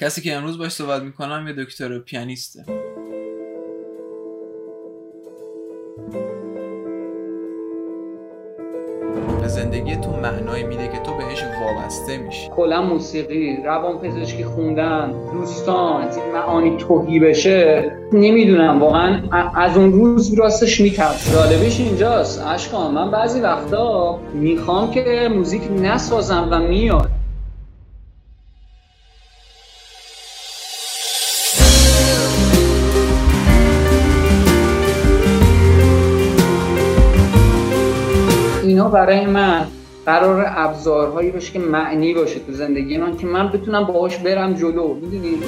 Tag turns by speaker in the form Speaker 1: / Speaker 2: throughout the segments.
Speaker 1: کسی که امروز باش صحبت می‌کنم یه دکتر پیانیسته. به زندگی تو معنایی میده که تو بهش وابسته میشی.
Speaker 2: کلا موسیقی روان پزشکی خوندن دوستان از این معانی توهی بشه نمی‌دونم واقعا از اون روز راستش میترس جالبش اینجاست اشکان من بعضی وقتا می‌خوام که موزیک نسازم و میاد. برای من قرار ابزارهایی باشه که معنی باشه تو زندگی من که من بتونم باهاش برم جلو می‌دونی؟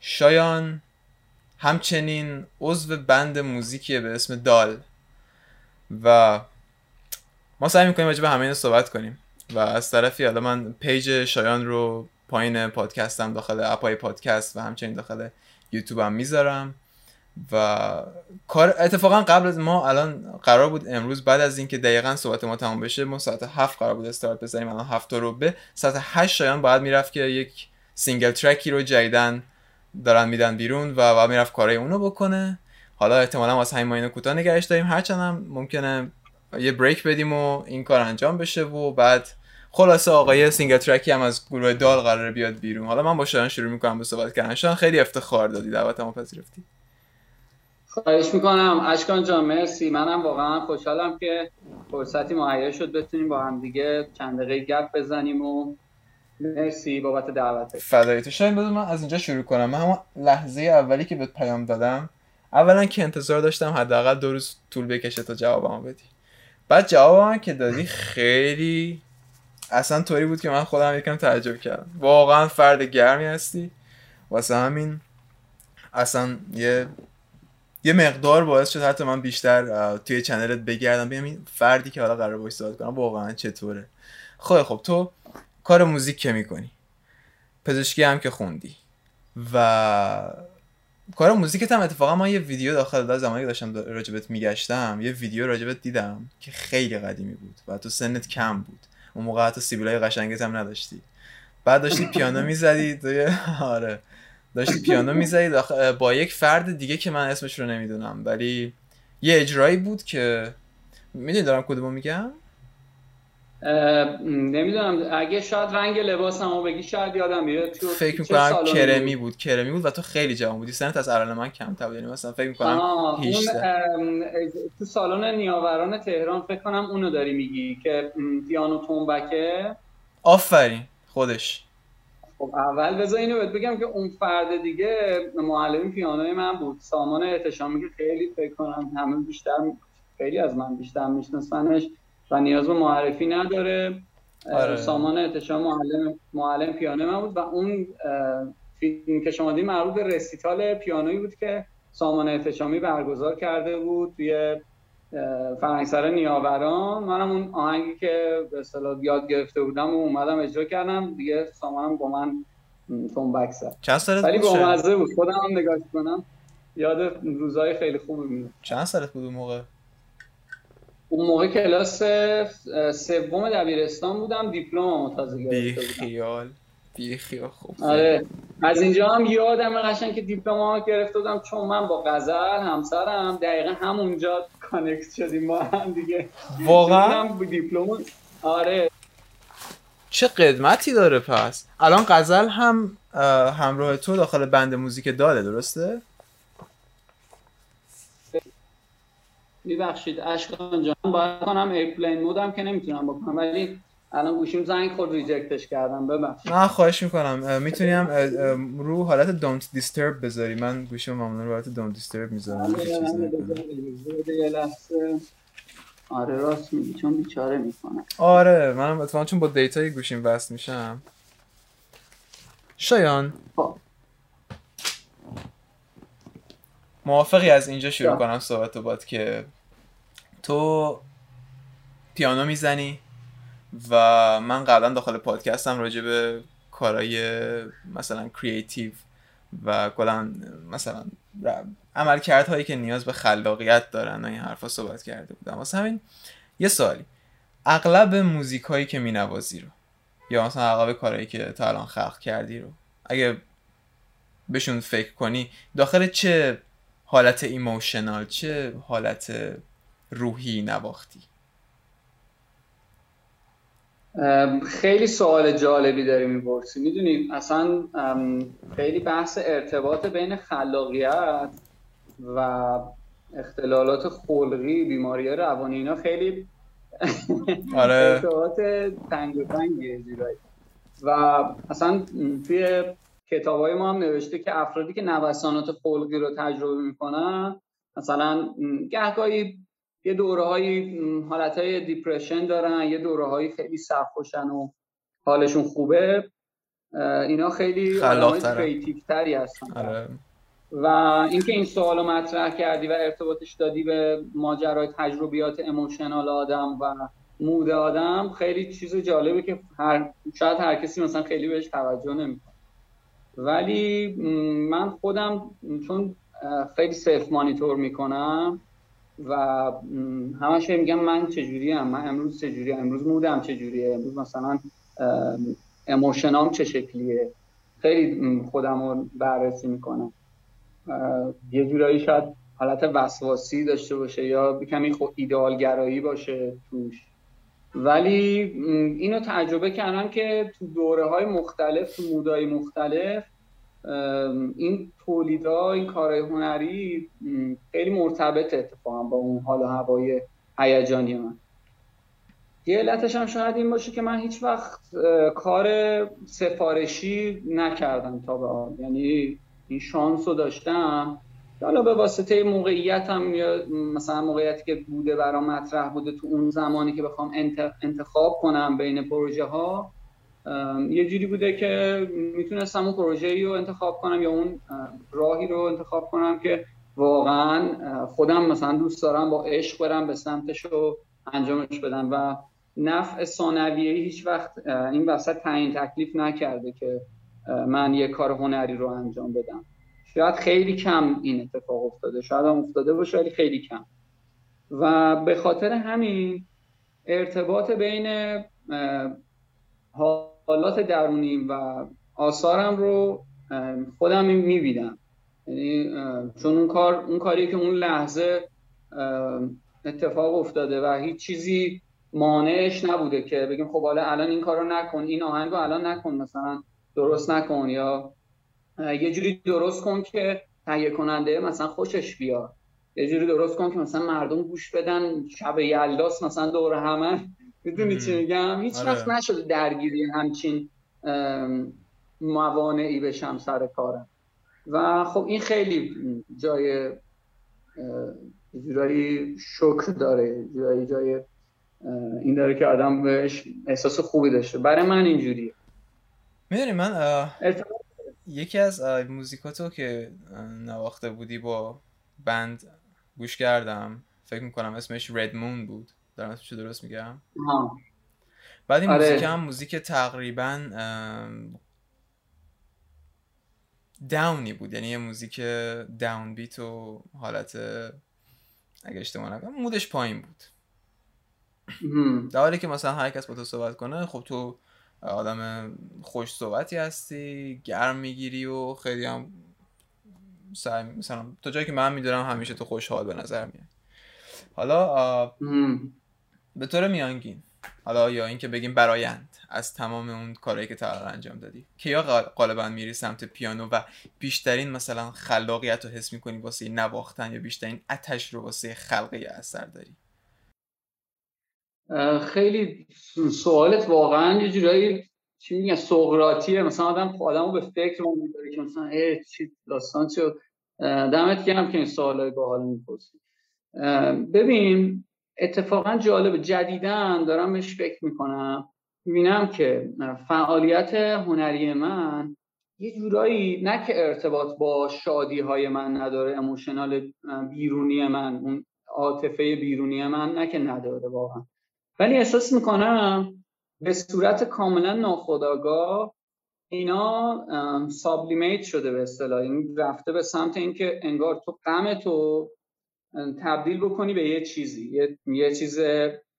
Speaker 1: شایان همچنین عضو بند موزیکیه به اسم دال و ما سعی می‌کنیم راجع به همه صحبت کنیم. و از طرفی حالا من page شایان رو پایین پادکستم داخل app ای پادکست و همچنین داخل یوتیوب هم می‌ذارم. و کار اتفاقا قبل از ما الان قرار بود امروز بعد از اینکه دقیقا صحبت ما تمام بشه ما ساعت هفت قرار بود استارت بزنیم الان هفت رو به ساعت هشت شایان باید می‌رفت که یک single ترکی رو جدیدن دارن میدن بیرون و باید می‌رفت کارای اونو بکنه. حالا احتمالا واسه همین ما اینو کوتاه نگهش داریم. هرچند هم ممکنه یه break بدیم و این کار انجام بشه و بعد خلاصه آقای single ترکی هم از گروه دال قراره بیاد بیرون. حالا من با شایان شروع می‌کنم به صحبت کردن. شایان خیلی افتخار دادی دعوتمو پذیرفتی.
Speaker 2: خواهش می‌کنم. اشکان جان مرسی. منم واقعا خوشحالم که فرصتی مهیا شد بتونیم با هم دیگه چند دقیقه گپ بزنیم و مرسی بابت دعوتت
Speaker 1: فدای تو. شاید بدون من از اینجا شروع کنم. من همون لحظه اولی که بهت پیام دادم اولا که انتظار داشتم حداقل دو روز طول بکشه تا جوابمو بدی. بعد جوابم که دادی خیلی اصلا طوری بود که من خودم یکم تعجب کردم. واقعا فرد گرمی هستی. واسه همین اصلا یه یه مقدار باعث شد حتی من بیشتر توی چنلت بگردم ببینم این فردی که حالا قرار باش صحبت کنم واقعا چطوره. خب خب تو کار موزیک که می‌کنی؟ پزشکی هم که خوندی. و کار موزیکت هم اتفاقا من یه ویدیو داخل داد زمانی که داشتم راجبت میگشتم یه ویدیو راجبت دیدم که خیلی قدیمی بود و تو سنت کم بود. اون موقع حتی سیبیلای قشنگت هم نداشتی. بعد داشتی پیانو می‌زدی آره. داشتی پیانو می‌زدی با یک فرد دیگه که من اسمش رو نمی‌دونم. ولی یه اجرایی بود که می‌دونی دارم کدومو میگم؟
Speaker 2: نمی‌دونم اگه شاید رنگ لباسمو بگی شاید یادم بیاد تو
Speaker 1: فکر می‌کنم کرمی بود. کرمی بود و تو خیلی جوان بودی. سنت از الان من کم بود. یعنی مثلا فکر می‌کنم
Speaker 2: اون تو سالن نیاوران تهران فکر کنم اونو داری میگی که پیانو تنبکه.
Speaker 1: آفرین. خودش.
Speaker 2: خب اول بذار اینو بهت بگم که اون فرد دیگه معلم پیانوی من بود. سامان احتشامی که خیلی فکر کنم همه بیشتر خیلی از من بیشتر میشناسنش. و نیاز به معرفی نداره. آره. سامان احتشام معلم معلم پیانو من بود و اون فیلم که شما دیدین مربوط به رسیتال پیانویی بود که سامان احتشامی برگزار کرده بود توی فرنگسر نیاوران منم اون آهنگی که به اصطلاح یاد گرفته بودم و اومدم اجرا کردم. دیگه سامانم با من تنبک زد.
Speaker 1: چند سالت
Speaker 2: ولی با مزه بود. خودم هم نگاه کنم. یاد روزای خیلی خوبی میاد
Speaker 1: چند سالت بود اون موقع؟
Speaker 2: اون موقع کلاس سوم دبیرستان بودم دیپلم تازه گرفته
Speaker 1: بودم. خیال بی خیال خوب
Speaker 2: آره. از اینجا هم یادم قشنگ که دیپلم گرفته بودم چون من با غزل همسرم دقیقا همونجا connect شدیم با هم دیگه.
Speaker 1: واقعا؟
Speaker 2: دیپلم آره.
Speaker 1: چه قدمتی داره پس؟ الان غزل هم همراه تو داخل بند موزیک می‌ده درسته؟
Speaker 2: میبخشید. اشکان جان باید کنم airplane mode م که نمی‌تونم بکنم ولی الان گوشیم زنگ خود reject ش کردم. ببخشید.
Speaker 1: نه خواهش می‌کنم. می‌تونیم رو حالت don't disturb بذاری من گوشیم معمولا رو حالت don't disturb می‌ذارم.
Speaker 2: یه لحظه. آره راست میگی چون بیچاره می‌کنم
Speaker 1: آره منم اتفاقا چون با data ی گوشیم وصل میشم. شایان. موافقی از اینجا شروع کنم صحبت باد که تو پیانو می‌زنی و من قبلا داخل پادکستم راجع به کارهای مثلا کریتیو و کلا مثلا عملکردهایی که نیاز به خلاقیت دارن و این حرفا صحبت کرده بودم. واسه همین یه سوالی. اغلب موزیک هایی که مینوازی رو یا مثلا اغلب کارهایی که تا الان خلق کردی رو اگه بهشون فکر کنی داخل چه حالت ایموشنال چه؟ حالت روحی نواختی.
Speaker 2: خیلی سوال جالبی داری می‌پرسی. می‌دونی اصلا خیلی بحث ارتباط بین خلاقیت و اختلالات خلقی بیماری روانی اینا خیلی آره. ارتباط تنگاتنگیه و اصلا توی کتاب های ما هم نوشته که افرادی که نوسانات خلقی رو تجربه می‌کنن مثلا گهگاهی یه دوره های حالت های depression دارن یه دوره های خیلی سرخوشن و حالشون خوبه اینا خیلی creative تری هستن. آره. و اینکه این سوال رو مطرح کردی و ارتباطش دادی به ماجرای تجربیات emotional آدم و مود آدم خیلی چیز جالبه که هر شاید هر کسی مثلا خیلی بهش توجه نمی‌کنه. ولی من خودم چون خیلی سلف مانیتور می‌کنم و همش میگم من چجوری هم من امروز چجوری امروز مودم چجوریه؟ امروز مثلا اموشنام چه شکلیه؟ خیلی خودم رو بررسی می‌کنم. یه جورایی شاید حالت وسواسی داشته باشه یا کمی خود ایدئالگرایی باشه توش. ولی اینو تجربه کردم که تو دوره های مختلف تو مودای مختلف این تولیدا این کارهای هنری خیلی مرتبط اتفاقا با اون حال و هوای هیجانی من. یه علتش هم شاید این باشه که من هیچ وقت کار سفارشی نکردم تا به آن یعنی این شانس رو داشتم حالا به واسطه موقعیت هم یا مثلا موقعیتی که بوده برام مطرح بوده تو اون زمانی که بخوام انتخاب کنم بین پروژه ها یه جوری بوده که می‌تونستم اون پروژه رو انتخاب کنم یا اون راهی رو انتخاب کنم که واقعا خودم مثلا دوست دارم با عشق برم به سمتش رو انجامش بدم و نفع ثانویه هیچ وقت این وسط تعیین تکلیف نکرده که من یه کار هنری رو انجام بدم. شاید خیلی کم این اتفاق افتاده شاید هم افتاده باشه ولی خیلی کم. و به خاطر همین ارتباط بین حالات درونیم و آثارم رو خودم می‌بینم. یعنی چون اون کار اون کاری که اون لحظه اتفاق افتاده و هیچ چیزی مانعش نبوده که بگیم خب حالا الان این کارو نکن این آهنگ رو الان نکن مثلا درست نکن یا یه جوری درست کن که تهیه کننده مثلا خوشش بیاد. یه جوری درست کن که مثلا مردم گوش بدن شب یلداس مثلا دور همه. می‌دونی چی میگم؟ هیچ آره. وقت نشده درگیری همچین موانعی بشم سر کارم. و خب این خیلی جای جورایی شکر داره. جایی جای این داره که آدم بهش احساس خوبی داشته. برای من اینجوریه.
Speaker 1: می‌دونی من یکی از موزیکاتو که نواخته بودی با بند گوش کردم فکر می‌کنم اسمش رد مون بود. دارم اسمش درست میگم؟ بعد این آره. موزیک هم موزیک تقریبا داونی بود. یعنی یه موزیک داون بیت و حالت اگه اشتباه نکنم مودش پایین بود. در حالی که مثلا هر کس با تو صحبت کنه خب تو آدم خوش صحبتی هستی گرم می‌گیری و خیلی هم سعی مثلا تا جایی که من می‌دونم همیشه تو خوشحال به نظر میاد. حالا به طور میانگین حالا یا اینکه بگیم برایند از تمام اون کارهایی که تا انجام دادی که یا غالبا میری سمت پیانو و بیشترین مثلا خلاقیت رو حس می‌کنی واسه نواختن یا بیشترین اتش رو واسه خلقی اثر داری؟
Speaker 2: خیلی سوالت واقعا یه جورایی چی میگن سقراطیه. مثلا آدم آدمو به فکر می‌بره که مثلا ای چی داستان شد دمت گرم که این سوالای باحال می‌پرسی. ببین اتفاقا جالب جدیدن دارم بهش فکر می‌کنم. می‌بینم که فعالیت هنری من یه جورایی نه که ارتباط با شادی های من نداره اموشنال بیرونی من اون عاطفه بیرونی من نه که نداره واقعا. ولی احساس می‌کنم به صورت کاملا ناخودآگاه اینا سابلیمیت شده به اصطلاح. این رفته به سمت اینکه انگار تو غم تو تبدیل بکنی به یه چیزی. یه, یه چیز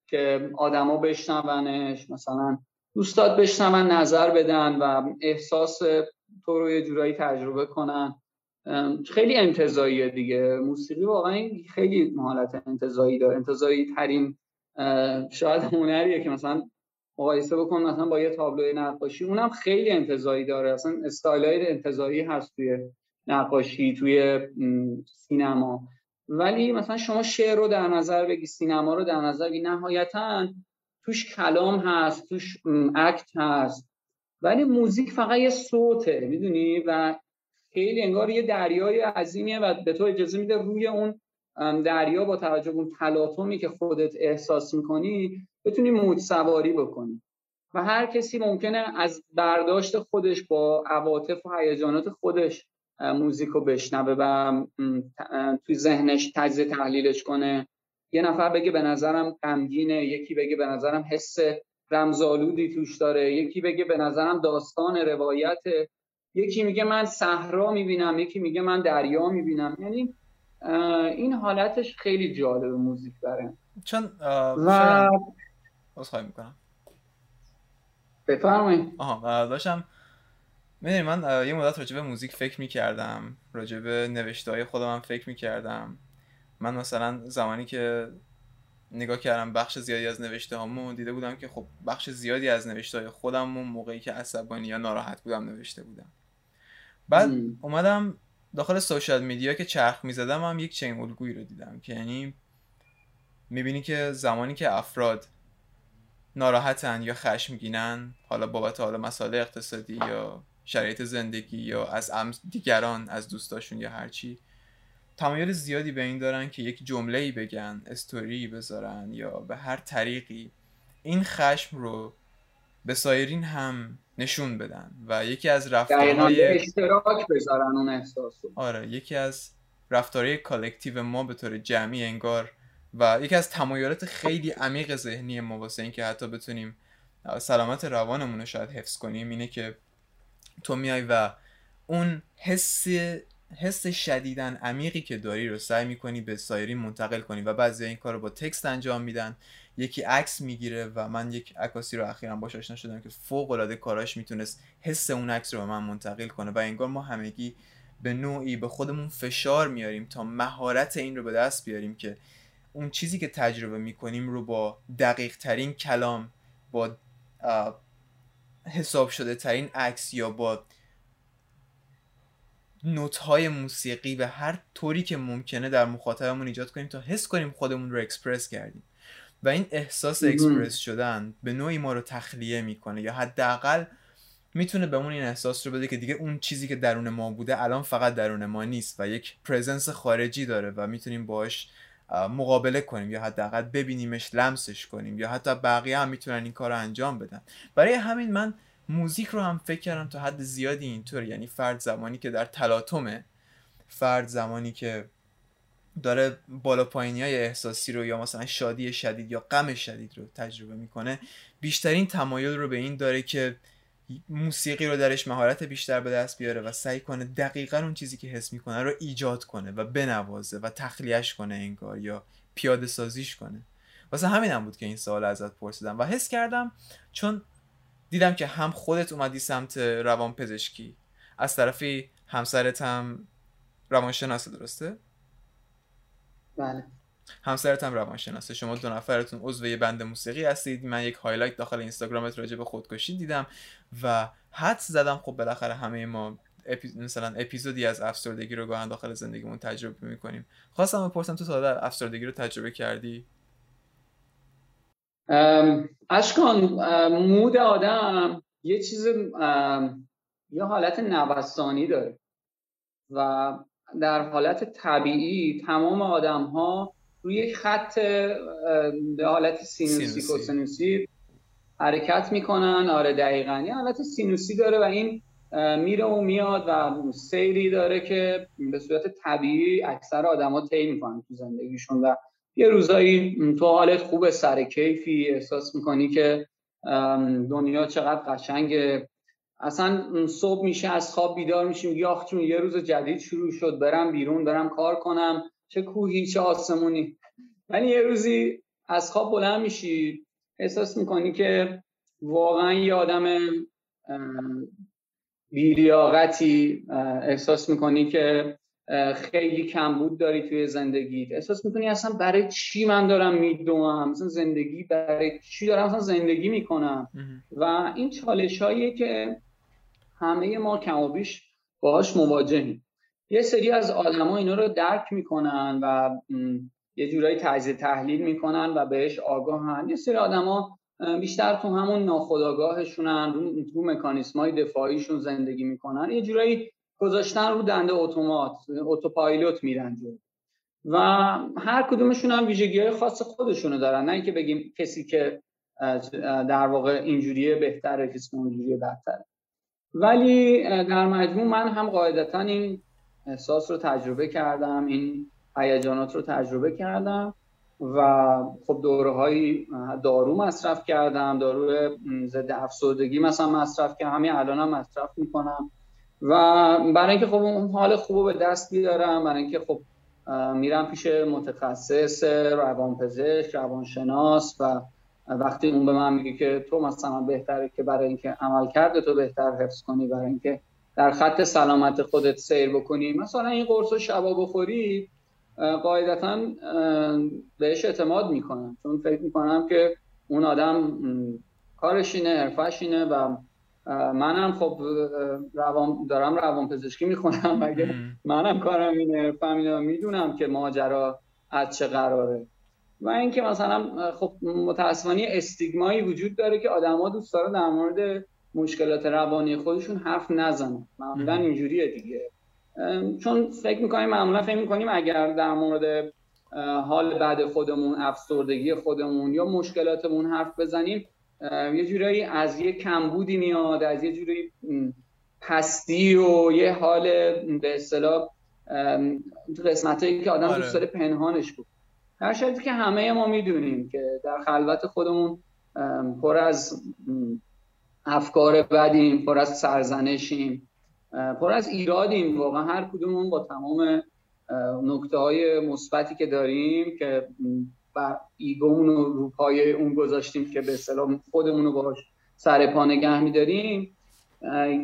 Speaker 2: که آدما بشنونش مثلا دوستات بشنون نظر بدن و احساس تو رو یه جورایی تجربه کنن. خیلی انتظاییه دیگه. موسیقی واقعا خیلی حالت انتظایی داره. انتظایی ترین شاید هنریه که مثلا مقایسه بکن مثلا با یه تابلوی نقاشی. اونم خیلی انتظایی داره. اصلا استایل های انتظایی هست توی نقاشی توی سینما. ولی مثلا شما شعر رو در نظر بگی سینما رو در نظر بگی نهایتا توش کلام هست توش اکت هست. ولی موزیک فقط یه صوته می‌دونی؟ و خیلی انگار یه دریای عظیمیه و به تو اجازه میده روی اون دریا با توجه به اون تلاطمی که خودت احساس می‌کنی بتونی موج سواری بکنی. و هر کسی ممکنه از برداشت خودش با عواطف و هیجانات خودش موزیک رو بشنوه و توی ذهنش تجزیه تحلیلش کنه. یه نفر بگه به نظرم غمگینه یکی بگه به نظرم حس رمزالودی توش داره یکی بگه به نظرم داستان روایت یکی میگه من صحرا می‌بینم یکی میگه من دریا می‌بینم. یعنی این حالتش خیلی جالب موزیک داره
Speaker 1: چون و خواهی می‌کنم.
Speaker 2: بفرمایید.
Speaker 1: آها داشتم می‌دونی من یه مدت راجع به موزیک فکر می‌کردم راجع به نوشته های خودم هم فکر می‌کردم. من مثلا زمانی که نگاه کردم بخش زیادی از نوشته هامو دیده بودم که خب بخش زیادی از نوشته های خودم موقعی که عصبانی یا ناراحت بودم نوشته بودم. بعد اومدم داخل سوشال میدیا که چرخ می‌زدم هم یک چنین الگویی رو دیدم که یعنی می‌بینی که زمانی که افراد ناراحتن یا خشمگینن حالا بابت حالا مسائل اقتصادی یا شرایط زندگی یا از دیگران از دوستاشون یا هرچی تمایل زیادی به این دارن که یک جمله ای بگن استوری بذارن یا به هر طریقی. این خشم رو به سایرین هم نشون بدن و یکی از رفتارهای
Speaker 2: اشتراک بذارن اون احساسو.
Speaker 1: آره یکی از رفتارهای collective ما به طور جمعی انگار و یکی از تمایلات خیلی عمیق ذهنی ما واسه اینکه حتی بتونیم سلامت روانمون رو شاید حفظ کنیم اینه که تو میای و اون حس حس شدیدن عمیقی که داری رو سعی می‌کنی به سایرین منتقل کنی و بعضی این کار رو با text انجام میدن. یکی عکس می‌گیره و من یک عکاسی رو اخیرا باش آشنا شدم که فوق العاده کاراش می‌تونست حس اون عکس رو به من منتقل کنه و انگار ما همگی به نوعی به خودمون فشار میاریم تا مهارت این رو به دست بیاریم که اون چیزی که تجربه می‌کنیم رو با دقیق ترین کلام با حساب شده ترین عکس یا با نوت های موسیقی و هر طوری که ممکنه در مخاطبمون ایجاد کنیم تا حس کنیم خودمون رو اکسپرس کردیم. و این احساس اکسپرس شدن به نوعی ما رو تخلیه می‌کنه یا حداقل می‌تونه بهمون این احساس رو بده که دیگه اون چیزی که درون ما بوده الان فقط درون ما نیست و یک پرزنس خارجی داره و می‌تونیم باش مقابله کنیم یا حداقل ببینیمش لمسش کنیم یا حتی بقیه هم می‌تونن این کار رو انجام بدن. برای همین من موزیک رو هم فکر کردم تا حد زیادی اینطور یعنی فرد زمانی که در تلاطمه فرد زمانی که داره بالا پایینی های احساسی رو یا مثلا شادی شدید یا غم شدید رو تجربه می‌کنه بیشترین تمایل رو به این داره که موسیقی رو درش مهارت بیشتر به دست بیاره و سعی کنه دقیقا اون چیزی که حس می‌کنه رو ایجاد کنه و بنوازه و تخلیهش کنه انگار یا پیاده سازیش کنه واسه همین هم بود که این سوال ازت پرسیدم و حس کردم چون دیدم که هم خودت اومدی سمت روان پزشکی از طرفی همسرت هم روانشناسه درسته؟
Speaker 2: بله.
Speaker 1: همسرت هم روانشناسه. شما دو نفرتون عضو یه بند موسیقی هستید. من یک هایلایت داخل اینستاگرامت راجع به خودکشی دیدم و حد زدم. خب بالاخره همه ما مثلا اپیزودی از افسردگی رو گاهن داخل زندگیمون تجربه می‌کنیم. خواستم بپرسم تو تا افسردگی رو تجربه کردی؟
Speaker 2: اشکان مود آدم یه چیز یه حالت نوستانی داره و در حالت طبیعی تمام آدم ها روی یک خط به حالت سینوسی کوسینوسی حرکت می‌کنن. آره دقیقا. یه حالت سینوسی داره و این میره و میاد و سیری داره که به صورت طبیعی اکثر آدما طی می‌کنن تو زندگیشون و یه روزایی تو حالت خوب سر کیفی احساس می‌کنی که دنیا چقدر قشنگه. اصلا صبح میشه از خواب بیدار میشیم یا چون یه روز جدید شروع شد برم بیرون برم کار کنم. چه کوهی چه آسمونی. ولی یه روزی از خواب بلند میشی احساس می‌کنی که واقعا یه آدم بیلیاقتی احساس می‌کنی که خیلی کمبود داری توی زندگیت. احساس می‌کنی اصلا برای چی من دارم میدوم؟ مثلا زندگی برای چی دارم؟ اصلا زندگی می‌کنم. و این چالش هاییه که همه ما کم و بیش باهاش مواجهیم. یه سری از آدما اینا رو درک می‌کنن و یه جورایی تجزیه تحلیل می‌کنن و بهش آگاهن. یه سری آدما بیشتر تو همون ناخودآگاهشونن رو, رو مکانیسم های دفاعیشون زندگی می‌کنن. یه جورایی گذاشتن رو دنده اتومات اتوپایلوت میرن جو و هر کدومشون هم ویژگی های خاص خودشونو دارن. نه اینکه بگیم کسی که در واقع اینجوریه بهتره کسی اونجوریه بهتره ولی در مجموع من هم قاعدتا این احساس رو تجربه کردم این هیجانات رو تجربه کردم و خب دوره های دارو مصرف کردم دارو ضد افسردگی مثلا مصرف کردم همین الان هم مصرف می‌کنم و برای اینکه خب اون حال خوب به دست بیارم برای اینکه خب میرم پیش متخصص روانپزشک روانشناس و وقتی اون به من میگه که تو مثلا بهتره که برای اینکه عمل کرده تو بهتر حفظ کنی برای اینکه در خط سلامت خودت سیر بکنی. مثلا این قرص رو شبا بخوری قاعدتا بهش اعتماد می‌کنم. چون فکر می‌کنم که اون آدم کارش اینه حرفش اینه و منم خب روان دارم روان پزشکی می‌خونم اگه منم کارم اینه حرفم اینه می‌دونم که ماجرا از چه قراره. و اینکه مثلا خب متاسفانه استیگمایی وجود داره که آدما دوست دارن در مورد مشکلات روانی خودشون حرف نزنن. معمولا اینجوریه دیگه. چون فکر می‌کنیم معمولا فکر می‌کنیم اگر در مورد حال بعد خودمون افسردگی خودمون یا مشکلاتمون حرف بزنیم یه جورایی از یه کمبودی میاد از یه جورایی پستی و یه حال به اصطلاح قسمت هایی که آدم آره. دوست داره پنهانش بود در شرطی که همه ما می‌دونیم که در خلوت خودمون پر از افکار بدیم پر از سرزنشیم پر از ایرادیم. واقعا هر کدومون با تمام نکته های مثبتی که داریم که بر ایگومون رو رو اون گذاشتیم که به اصطلاح خودمون رو باش سر پا نگه میداریم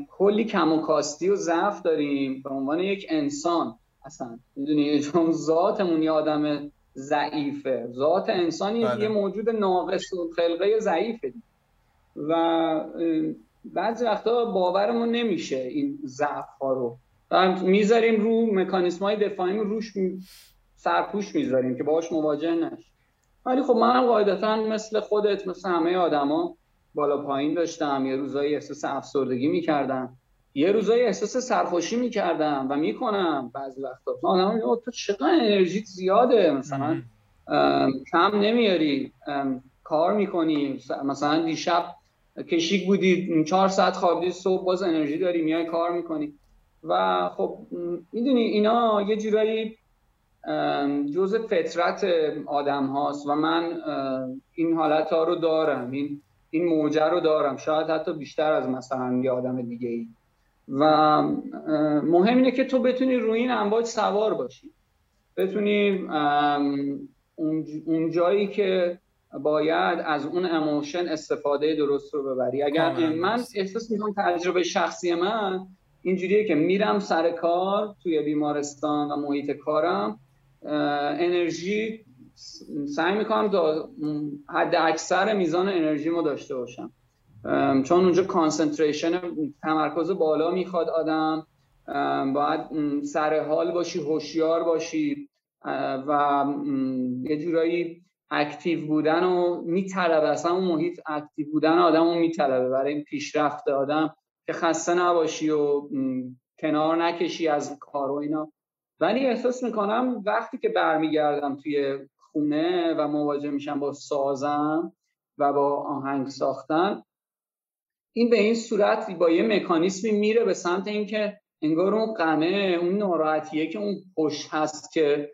Speaker 2: کلی کم و کاستی و ضعف داریم. به عنوان یک انسان اصلا می‌دونی چون ذاتمون یه آدم ضعیفه. ذات انسانی بله. یه موجود ناقص و خلقه ضعیفه. و بعضی وقتا باورمون نمیشه این ضعف ها رو می‌ذاریم رو مکانیسم های دفاعی روش سرپوش می‌ذاریم که باهاش مواجه نش ولی خب منم قاعدتا مثل خودت مثل همه آدما بالا پایین داشتم یه روزایی احساس افسردگی می‌کردم. یه روزایی احساس سرخوشی می‌کردم و می‌کنم بعضی وقتا. آدم تو چقدر انرژیت زیاده. مثلا کم نمیاری. کار می‌کنی. مثلا دیشب کشیک بودی چهار ساعت خوابیدی صبح باز انرژی داری میای کار می‌کنی. و خب می‌دونی اینا یه جورایی جز فطرت آدم هاست و من این حالت ها رو دارم این این موجه رو دارم. شاید حتی بیشتر از مثلا یه آدم دیگه ای و مهم اینه که تو بتونی روی این امواج سوار باشی. بتونی اون جایی که باید از اون اموشن استفاده درست رو ببری. اگر من احساس می‌کنم تجربه شخصی من اینجوریه که میرم سر کار توی بیمارستان و محیط کارم انرژی سعی می‌کنم تا حد اکثر میزان انرژی ما داشته باشم. چون اونجا concentration تمرکز بالا می‌خواد آدم. باید سر حال باشی هوشیار باشی. و یه جورایی active بودن و میطلبه. اصلا اون محیط active بودن آدم رو میطلبه. برای این پیشرفت آدم که خسته نباشی و کنار نکشی از کار و اینا. ولی احساس می‌کنم وقتی که برمیگردم توی خونه و مواجه میشم با سازم و با آهنگ ساختن این به این صورت با یه مکانیسمی میره به سمت اینکه انگار اون غمه اون ناراحتیه که اون پشت هست که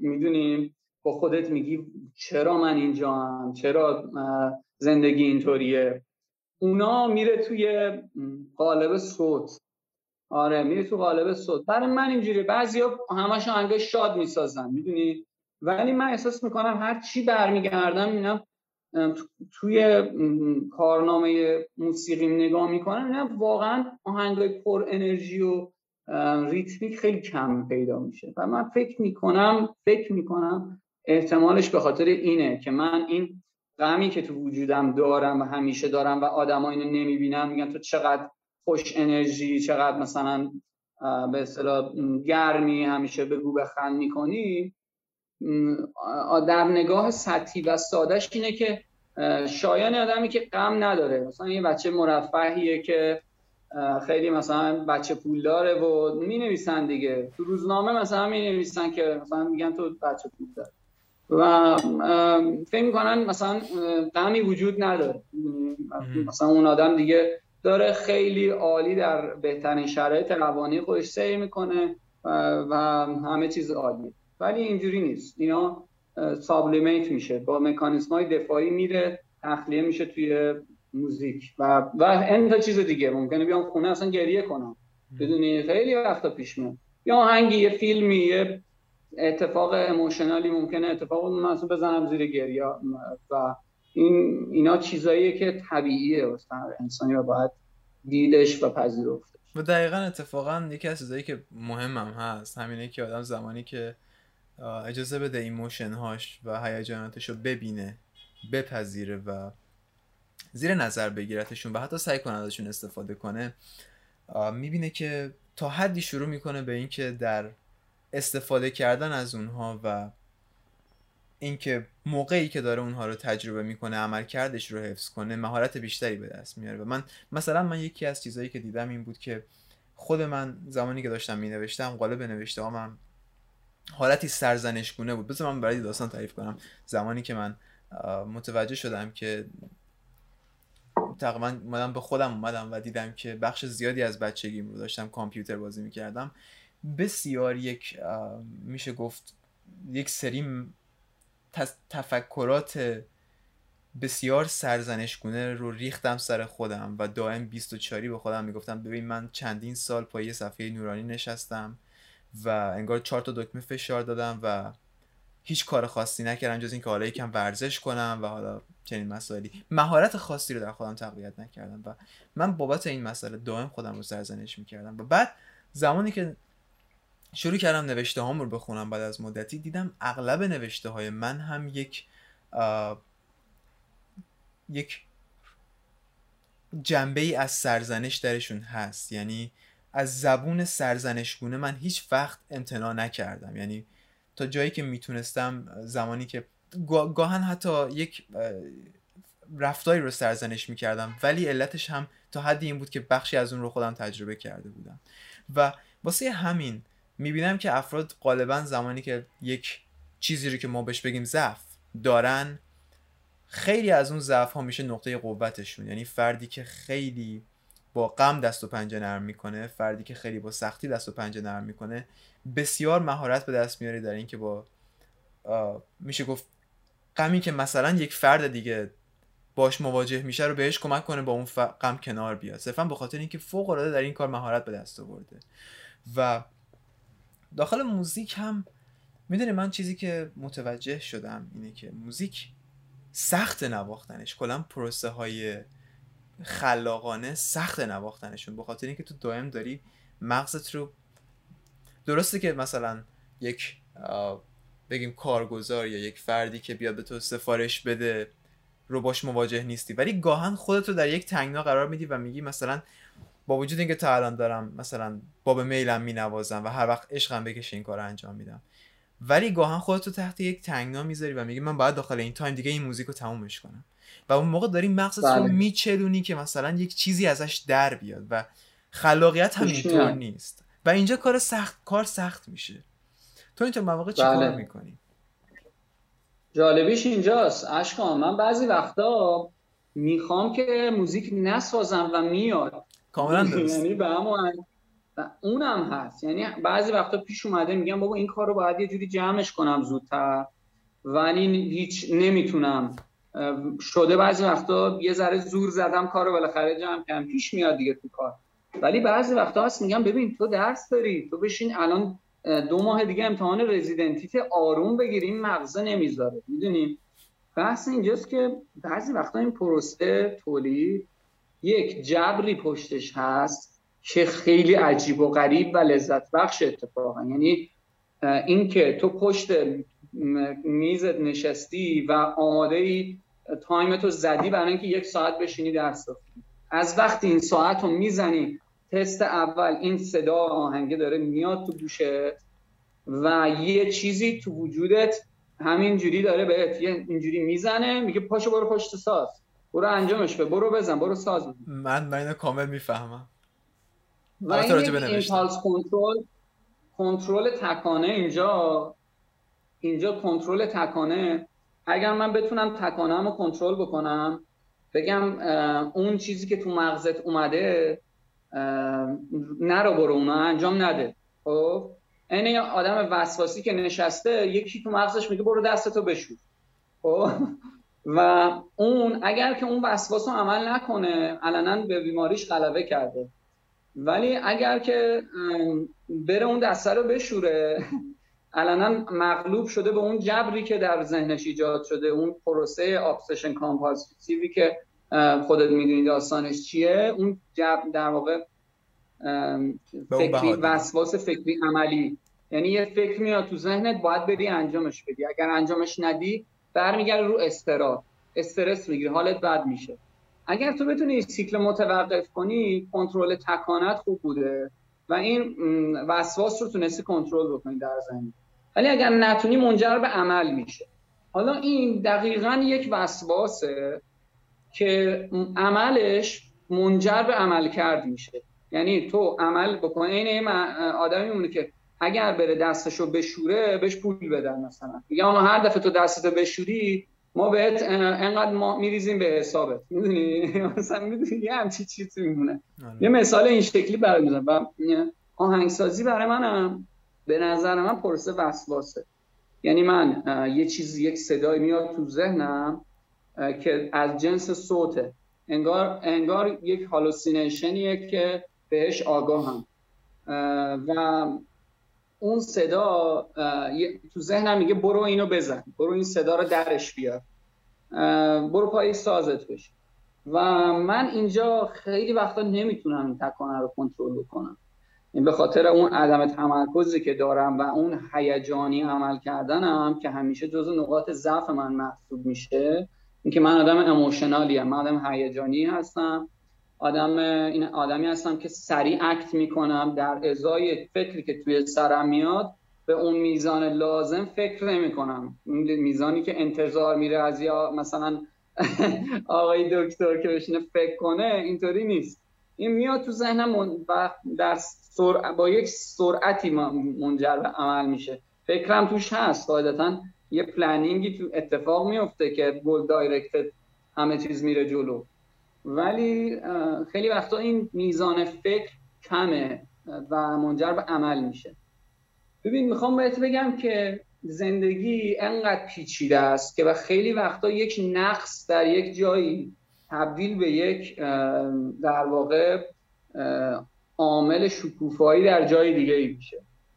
Speaker 2: می‌دونیم با خودت میگی چرا من اینجا هم چرا زندگی اینطوریه؟ اونا میره توی قالب صوت. آره میره تو قالب صوت. برای من اینجوری بعضیا همش آهنگ شاد می‌سازن می‌دونی؟ ولی من احساس می‌کنم هر چی برمیگردم می‌بینم توی کارنامه موسیقی نگاه می‌کنم می‌بینم واقعا آهنگای پر انرژی و ریتمیک خیلی کم پیدا میشه. و من فکر می‌کنم فکر می‌کنم احتمالش به خاطر اینه که من این غمی که تو وجودم دارم و همیشه دارم و آدما اینو نمی‌بینن میگن تو چقدر خوش انرژی چقدر مثلا به اصطلاح گرمی همیشه بگو بخند می‌کنی. در نگاه سطحی و سادش اینه که شایان آدمی که غم نداره. مثلا یه بچه مرفهیه که خیلی مثلا بچه پول داره و می نویسن دیگه. تو روزنامه مثلا می نویسن که مثلا میگن تو بچه پول داره و فکر می‌کنن مثلا غمی وجود نداره. مثلا اون آدم دیگه داره خیلی عالی در بهترین شرایط روانی خودش سیر می‌کنه و همه چیز عالی ولی اینجوری نیست. اینا سابلیمیت میشه. با مکانیسم های دفاعی میره تخلیه میشه توی موزیک. و و این چیز دیگه ممکنه بیام خونه اصلا گریه کنم بدونی؟ خیلی وقتا پیش میاد. یا آهنگی یه فیلمی یه اتفاق emotional ی ممکنه اتفاق من بزنم زیر گریه. و این اینا چیزاییه که طبیعیه واسه انسانی و باید دیدش و پذیرفتش.
Speaker 1: و دقیقا اتفاقا یکی از چیزایی که مهمم هست همینه که آدم زمانی که اجازه بده emotion هاش و هیجاناتش رو ببینه بپذیره و زیر نظر بگیرتشون و حتی سعی کنه ازشون استفاده کنه می‌بینه که تا حدی شروع می‌کنه به اینکه در استفاده کردن از اونها و اینکه موقعی که داره اونها رو تجربه می‌کنه عمل کردش رو حفظ کنه مهارت بیشتری به دست میاره. و من مثلا من یکی از چیزهایی که دیدم این بود که خود من زمانی که داشتم مینوشتم قالب نوشته من حالتی سرزنشگونه بود. بذار من برای داستان تعریف کنم. زمانی که من متوجه شدم که تقریبا اومدم به خودم اومدم و دیدم که بخش زیادی از بچگیم رو داشتم کامپیوتر بازی می‌کردم. بسیار یک میشه گفت یک سری تفکرات بسیار سرزنشگونه رو ریختم سر خودم و دائم 24 به خودم می‌گفتم ببین من چندین سال پای صفحه نورانی نشستم. و انگار چهار تا دکمه فشار دادم و هیچ کار خاصی نکردم جز اینکه حالا یکم ورزش کنم و حالا چنین مسائلی. مهارت خاصی رو در خودم تقویت نکردم و من بابت این مسئله دائم خودم رو سرزنش می‌کردم و بعد زمانی که شروع کردم نوشته هام رو بخونم بعد از مدتی دیدم اغلب نوشته های من هم یک یک جنبه ای از سرزنش درشون هست. یعنی از زبون سرزنشگونه من هیچ وقت امتناع نکردم. یعنی تا جایی که می‌تونستم زمانی که گاهن حتی یک رفتاری رو سرزنش می‌کردم ولی علتش هم تا حدی این بود که بخشی از اون رو خودم تجربه کرده بودم. و واسه همین می‌بینم که افراد غالبا زمانی که یک چیزی رو که ما بهش بگیم ضعف دارن خیلی از اون ضعف ها میشه نقطه قوتشون. یعنی فردی که خیلی با غم دست و پنجه نرم می‌کنه فردی که خیلی با سختی دست و پنجه نرم می‌کنه بسیار مهارت به دست میاره در اینکه با میشه گفت غمی که مثلا یک فرد دیگه باش مواجه میشه رو بهش کمک کنه با اون غم کنار بیاد. صرفا به خاطر اینکه فوق العاده در این کار مهارت به دست آورده. و داخل موزیک هم می‌دونی من چیزی که متوجه شدم اینه که موزیک سخت نواختنش. کلا پروسه های خلاقانه سخت نواختنشون به خاطر اینکه تو دائم داری مغزت رو درسته که مثلا یک بگیم کارگزار یا یک فردی که بیاد به تو سفارش بده رو باش مواجه نیستی ولی گاهن خودت رو در یک تنگنا قرار میدی و میگی مثلا با وجود اینکه تا الان دارم مثلا باب میلم مینوازم و هر وقت عشقم بکشه این کار انجام میدم. ولی گاهن خودت رو تحت یک تنگنا می‌ذاری و میگی من باید داخل این تایم دیگه این موزیک رو تمومش کنم. و اون موقع داری مغزت رو بله. میچلونی که مثلا یک چیزی ازش در بیاد و خلاقیت هم اینطور نیست. و اینجا کار سخت کار سخت میشه. تو اینطور مواقع چی کار بله. می‌کنی؟
Speaker 2: جالبیش اینجاست. اشکان من بعضی وقتا می‌خوام که موزیک نسازم و میاد.
Speaker 1: کاملا درست.
Speaker 2: یعنی به همون اونم هست. یعنی بعضی وقتا پیش اومده میگم بابا این کار رو باید یه جوری جمعش کنم زودتر. ولی هیچ نمی‌تونم. شده بعضی وقتا یه ذره زور زدم کارو بالاخره جمع کم پیش میاد دیگه تو کار. ولی بعضی وقتا هست میگم ببین تو درس داری. تو بشین الان دو ماه دیگه امتحان رزیدنتیت آروم بگیریم مغزه نمی‌ذاره. می‌دونیم بحث اینجاست که بعضی وقتا این پروسه تولید یک جبری پشتش هست که خیلی عجیب و غریب و لذت بخش اتفاقا. یعنی اینکه تو پشت میزت نشستی و آماده ای تایمتو زدی برای اینکه یک ساعت بشینی درس بخونی از وقتی این ساعت رو می‌زنی تست اول این صدا آهنگه داره میاد تو گوشت و یه چیزی تو وجودت همینجوری داره بهت یه اینجوری می‌زنه میگه پاشو برو پشت ساز. برو انجامش به برو بزن برو ساز بزن.
Speaker 1: من من اینو کامل می‌فهمم.
Speaker 2: و این ایمپالس کنترل کنترل تکانه اینجا. اینجا کنترل تکانه. اگر من بتونم تکانه رو کنترل بکنم بگم اون چیزی که تو مغزت اومده نرو برو اونو انجام نده. خب؟ این آدم وسواسی که نشسته یکی تو مغزش میگه برو دستتو بشور. خب؟ و اون اگر که اون وسواس رو عمل نکنه علنا به بیماریش غلبه کرده. ولی اگر که بره اون دسته رو بشوره علنا مغلوب شده به اون جبری که در ذهنش ایجاد شده اون پروسه ابسشن کامپالسیوی که خودت می‌دونی داستانش چیه اون جبر در واقع فکری وسواس فکری عملی. یعنی یه فکر میاد تو ذهنت باید بری انجامش بدی. اگر انجامش ندی برمیگرده رو استرا. استرس می‌گیری حالت بد میشه. اگر تو بتونی سیکل متوقف کنی کنترل تکانت خوب بوده و این وسواس رو تونستی کنترل بکنی در ذهن ولی اگر نتونی منجر به عمل میشه. حالا این دقیقا یک وسواسه که عملش منجر به عمل کرد میشه. یعنی تو عمل بکن این آدمی که اگر بره دستشو بشوره بهش پول بدن مثلا. یا هر دفعه تو دستتو بشوری ما بهت انقدر ما میریزیم به حسابت. می‌دونی؟ مثلا می‌دونی یه همچی چیزی میمونه. آره. یه مثال این شکلی برای می‌زنم و آهنگسازی برای منم. به نظر من پرسه وسواسه. یعنی من یه چیزی یک صدای میاد تو ذهنم که از جنس صوته. انگار انگار یک هالوسینیشنیه که بهش آگاهم. و اون صدا تو ذهنم میگه برو اینو بزن برو این صدا رو درش بیار. برو پای سازت بشی و من اینجا خیلی وقتا نمی‌تونم این تکانه رو کنترل بکنم. این به خاطر اون عدم تمرکزی که دارم و اون هیجانی عمل کردنم که همیشه جز نقاط ضعف من محسوب میشه اینکه من آدم اموشنالی من آدم هیجانی هستم. آدم این آدمی هستم که سریع اکت می‌کنم در ازای فکری که توی سرم میاد به اون میزان لازم فکر نمی کنم میزانی که انتظار میره از یا مثلا آقای دکتر که بشینه فکر کنه اینطوری نیست. این میاد تو ذهنم و در سر... با یک سرعتی منجر به عمل میشه. فکرم توش هست. قاعدتا یه پلنینگی تو اتفاق میفته که گل دایرکتد همه چیز میره جلو. ولی خیلی وقتا این میزان فکر کمه و منجر به عمل میشه. ببین می‌خوام بهت بگم که زندگی انقدر پیچیده است که و خیلی وقتا یک نقص در یک جایی تبدیل به یک در واقع عامل شکوفایی در جای دیگه ای میشه.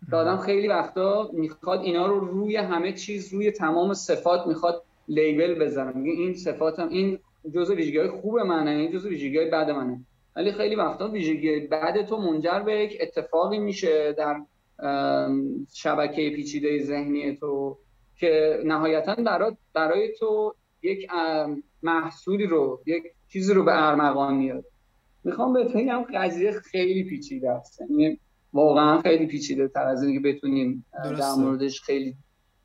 Speaker 2: که آدم خیلی وقتا می‌خواد اینا رو روی همه چیز روی تمام صفات می‌خواد لیبل بزنه. میگه این صفاتم این جزء ویژگی های خوب منه این جزء ویژگی های بد منه. ولی خیلی وقتا ویژگی بد تو منجر به یک اتفاقی میشه در شبکه پیچیده ذهنی تو که نهایتا برای برای تو یک محصولی رو یک چیزی رو به ارمغان میاد می‌خوام بهت بگم قضیه خیلی پیچیده است. یعنی واقعا خیلی پیچیده تر از اینکه بتونیم در موردش خیلی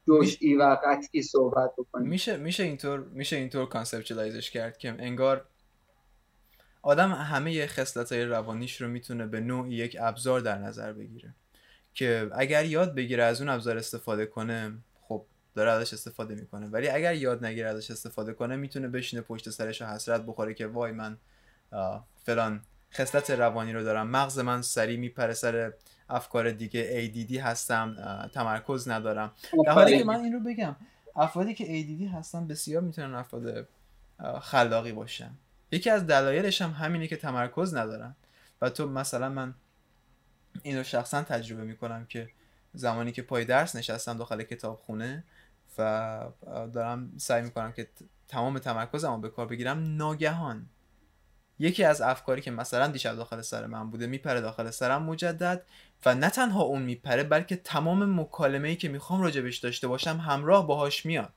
Speaker 2: جزئی و قطعی صحبت بکنیم.
Speaker 1: میشه میشه اینطور میشه اینطور conceptualize ش کرد که انگار آدم همه خصلت های روانیش رو می‌تونه به نوعی یک ابزار در نظر بگیره که اگر یاد بگیره از اون ابزار استفاده کنه خب داره ازش استفاده می‌کنه. ولی اگر یاد نگیره ازش استفاده کنه می‌تونه بشینه پشت سرش حسرت بخوره که وای من فلان خصلت روانی رو دارم. مغز من سریع میپره سر افکار دیگه. ADD هستم تمرکز ندارم. در حالی که من این رو بگم افرادی که ADD هستن بسیار می‌تونن افراد خلاقی باشم یکی از دلایلش هم همینه که تمرکز ندارم و تو مثلا من اینو شخصا تجربه می‌کنم که زمانی که پای درس نشستم داخل کتابخونه و دارم سعی می‌کنم که تمام تمرکزم به کار بگیرم ناگهان یکی از افکاری که مثلا دیشب داخل سر من بوده میپره داخل سرم مجدد و نه تنها اون میپره بلکه تمام مکالمه ای که می‌خوام راجبش داشته باشم همراه باهاش میاد.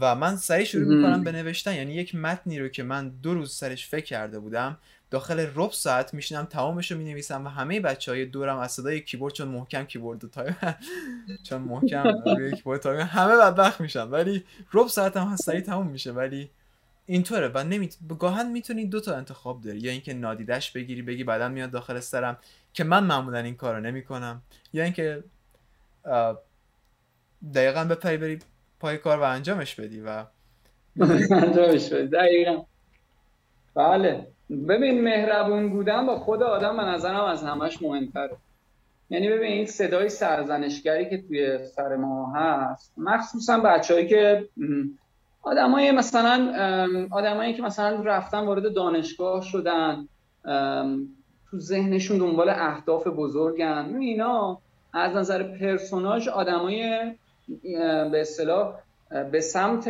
Speaker 1: و من سعی شروع می‌کنم به نوشتن یعنی یک متنی رو که من دو روز سرش فکر کرده بودم داخل ربع ساعت میشینم تمامش رو می‌نویسم و همه بچه های دورم از صدای کیبورد چون محکم کیبورد تای چون محکم روی کیبورد همه بدبخت میشن. ولی ربع ساعت هم سریع تموم میشه. ولی اینطوره. و نمیت گاهن می‌تونی دو تا انتخاب داری. یا اینکه نادیدش بگیری بگی بعدا میاد داخل سرم که من معمولا این کارو نمی‌کنم یا اینکه دقیقا بپری بری پای کار و انجامش بدی و
Speaker 2: انجامش بدی. دقیقا. بله. ببین مهربون بودن با خود آدم به نظرم از همش مهمتره. یعنی ببین این صدای سرزنشگری که توی سر ما هست مخصوصا بچههایی که آدمای مثلا آدمایی که مثلا رفتن وارد دانشگاه شدن تو ذهنشون دنبال اهداف بزرگن. اینا از نظر پرسوناژ آدمای به اصطلاح به سمت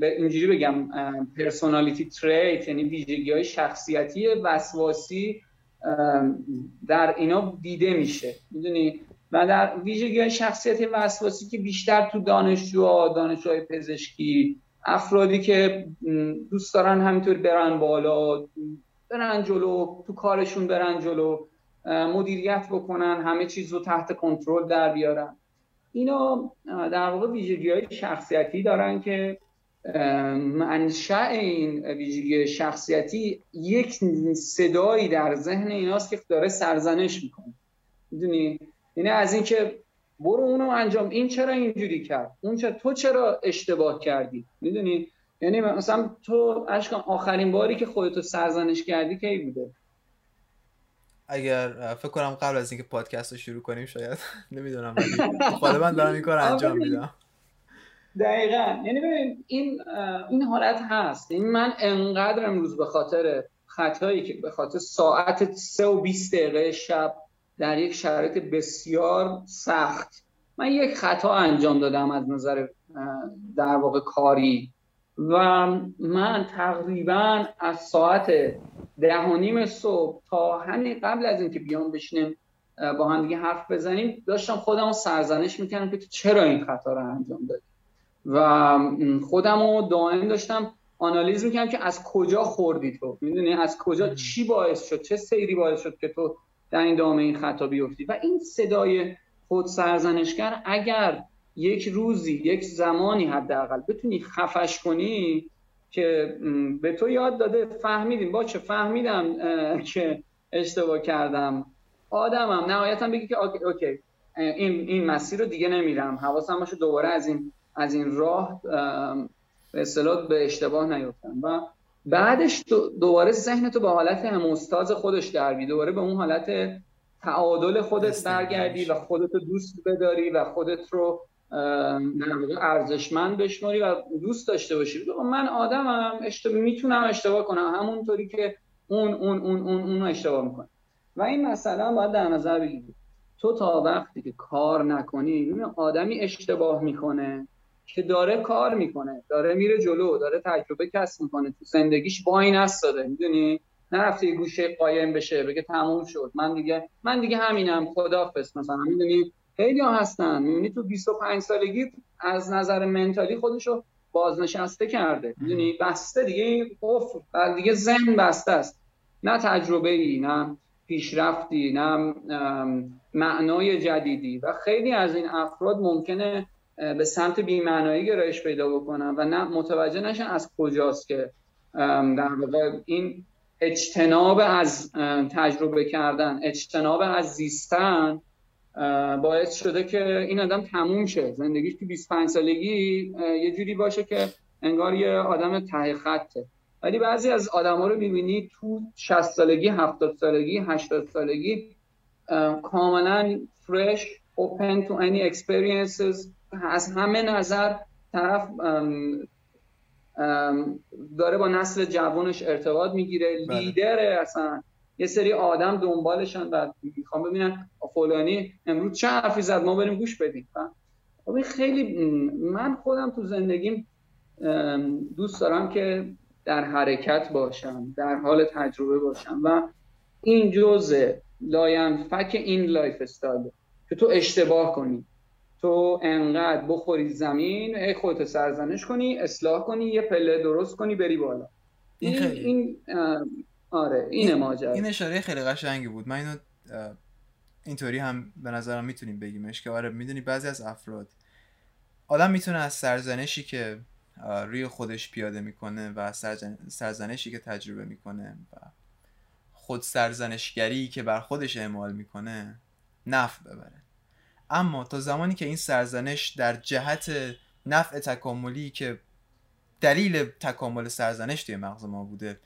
Speaker 2: به اینجوری بگم پرسونالیتی تریت یعنی ویژگی های شخصیتی وسواسی در اینا دیده میشه. می‌دونی؟ و در ویژگی های شخصیتی وسواسی که بیشتر تو دانشجوها دانشجوهای پزشکی افرادی که دوست دارن همینطور برن بالا برن جلو تو کارشون برن جلو مدیریت بکنن همه چیز رو تحت کنترل در بیارن. اینا در واقع ویژگی های شخصیتی دارن که منشأ این ویژگی شخصیتی یک صدایی در ذهن ایناست که داره سرزنش می‌کنه. می‌دونی؟ یعنی از اینکه برو اونو انجام. این چرا اینجوری کرد؟ اون چرا تو چرا اشتباه کردی؟ می‌دونی؟ یعنی مثلا تو اشکان آخرین باری که خودتو سرزنش کردی کی بوده؟
Speaker 1: اگر فکر کنم قبل از اینکه پادکست رو شروع کنیم شاید نمی‌دونم ولی من دارم این کار انجام میدم.
Speaker 2: دقیقا. یعنی ببین این این حالت هست. این من انقدر امروز به خاطر خطایی که به خاطر ساعت 3 و 20 دقیقه شب در یک شرایط بسیار سخت. من یک خطا انجام دادم از نظر در واقع کاری. و من تقریبا از ساعت ده و نیم صبح تا همین قبل از اینکه بیام بشینیم با هم دیگه حرف بزنیم داشتم خودم رو سرزنش می‌کردم که تو چرا این خطا رو انجام دادی. و خودم رو دائم داشتم آنالیز می‌کنم که از کجا خوردی تو. می‌دونی؟ از کجا؟ چی باعث شد؟ چه سیری باعث شد که تو در این دامه این خطا بیفتی. و این صدای خود سرزنشگر اگر یک روزی یک زمانی حداقل بتونی خفش کنی که به تو یاد داده فهمیدیم. با چه فهمیدم که اشتباه کردم؟ آدمم. نهایتا بگی که اوکی. این این مسیر رو دیگه نمیرم. حواسم باشه دوباره از این از این راه به اصطلاح به اشتباه نیفتم. و بعدش دوباره ذهن تو به حالت هموستاز خودش دربی. دوباره به اون حالت تعادل خودت برگردی و خودت رو دوست بداری و خودت رو ارزشمند بشماری و دوست داشته باشی. من آدمم اشتباه می‌تونم اشتباه کنم. همونطوری که اون اون اون اون اون اشتباه می‌کنه و این مسئله باید در نظر بگیرید تو تا وقتی که کار نکنی آدمی اشتباه می‌کنه. که داره کار می‌کنه داره میره جلو داره تجربه کسب می‌کنه تو زندگیش با این داده می‌دونی؟ نرفته یه گوشه قایم بشه بگه تموم شد. من دیگه من دیگه همینم خدافظ مثلا. می‌دونی؟ خیلی ها هستن. می‌بینی تو 25 سالگی از نظر منتالی خودشو بازنشسته کرده. می‌دونی؟ بسته دیگه قفل دیگه ذهن بسته است. نه تجربه ای نه پیشرفتی نه معنای جدیدی. و خیلی از این افراد ممکنه به سمت بیمعنایی گرایش پیدا بکنن و نه متوجه نشن از کجاست که در واقع این اجتناب از تجربه کردن اجتناب از زیستن باعث شده که این آدم تموم شه. زندگیش تو 25 سالگی یه جوری باشه که انگار یه آدم ته خطه. ولی بعضی از آدما رو می‌بینی تو 60 سالگی 70 سالگی 80 سالگی کاملا فرش open to any experiences. از همه نظر طرف داره با نسل جوانش ارتباط می‌گیره.
Speaker 1: بله.
Speaker 2: لیدره اصلا یه سری آدم دنبالشن و می‌خوام ببینن فلانی امروز چه حرفی زد ما بریم گوش بدیم. خب این خیلی من خودم تو زندگیم دوست دارم که در حرکت باشم در حال تجربه باشم و این جزء فک این lifestyle که تو اشتباه کنی. تو انقدر بخوری زمین ای خودت سرزنش کنی اصلاح کنی یه پله درست کنی بری بالا.
Speaker 1: این خیلی
Speaker 2: این آره این ماجرا.
Speaker 1: این اشاره خیلی قشنگی بود. من اینو اینطوری هم به نظرم می‌تونیم بگیمش که آره می‌دونی بعضی از افراد آدم می‌تونه از سرزنشی که روی خودش پیاده می‌کنه و سرزنشی که تجربه می‌کنه و خود سرزنشگری که بر خودش اعمال می‌کنه نفع ببره. اما تا زمانی که این سرزنش در جهت نفع تکاملی که دلیل تکامل سرزنش توی مغز ما بوده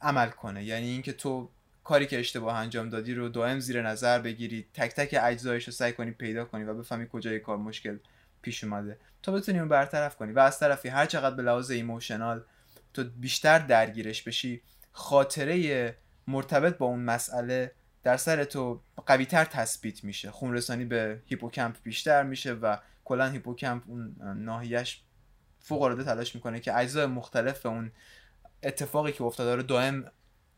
Speaker 1: عمل کنه. یعنی اینکه تو کاری که اشتباه انجام دادی رو دائم زیر نظر بگیری تک تک اجزایش رو سعی کنی پیدا کنی و بفهمی کجای کار مشکل پیش اومده. تا بتونی اون برطرف کنی و از طرفی هر چقدر به لحاظ ایموشنال تو بیشتر درگیرش بشی خاطره مرتبط با اون مسئله در سر تو قویتر تثبیت میشه. خون رسانی به هیپوکمپ بیشتر میشه و کلا هیپوکمپ اون ناحیهش فوق العاده تلاش می‌کنه که اجزای مختلف اون اتفاقی که افتاده رو دائم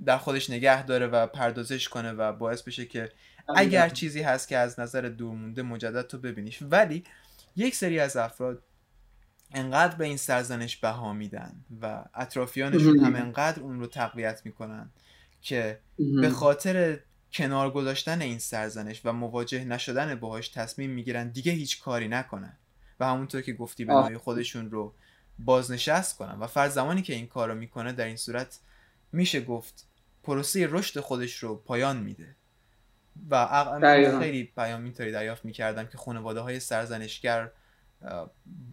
Speaker 1: در خودش نگه داره و پردازش کنه و باعث بشه که اگر چیزی هست که از نظر دور مونده مجدد تو ببینیش. ولی یک سری از افراد انقدر به این سرزنش بها میدن و اطرافیانشون هم انقدر اون رو تقویت می‌کنن که به خاطر کنار گذاشتن این سرزنش و مواجه نشدن باهاش تصمیم می‌گیرن دیگه هیچ کاری نکنن و همونطور که گفتی به نوعی خودشون رو بازنشست کنن. و فرض زمانی که این کار رو می‌کنه در این صورت میشه گفت پروسه رشد خودش رو پایان میده. و خیلی پیام اینطوری دریافت می‌کردم که خانواده های سرزنشگر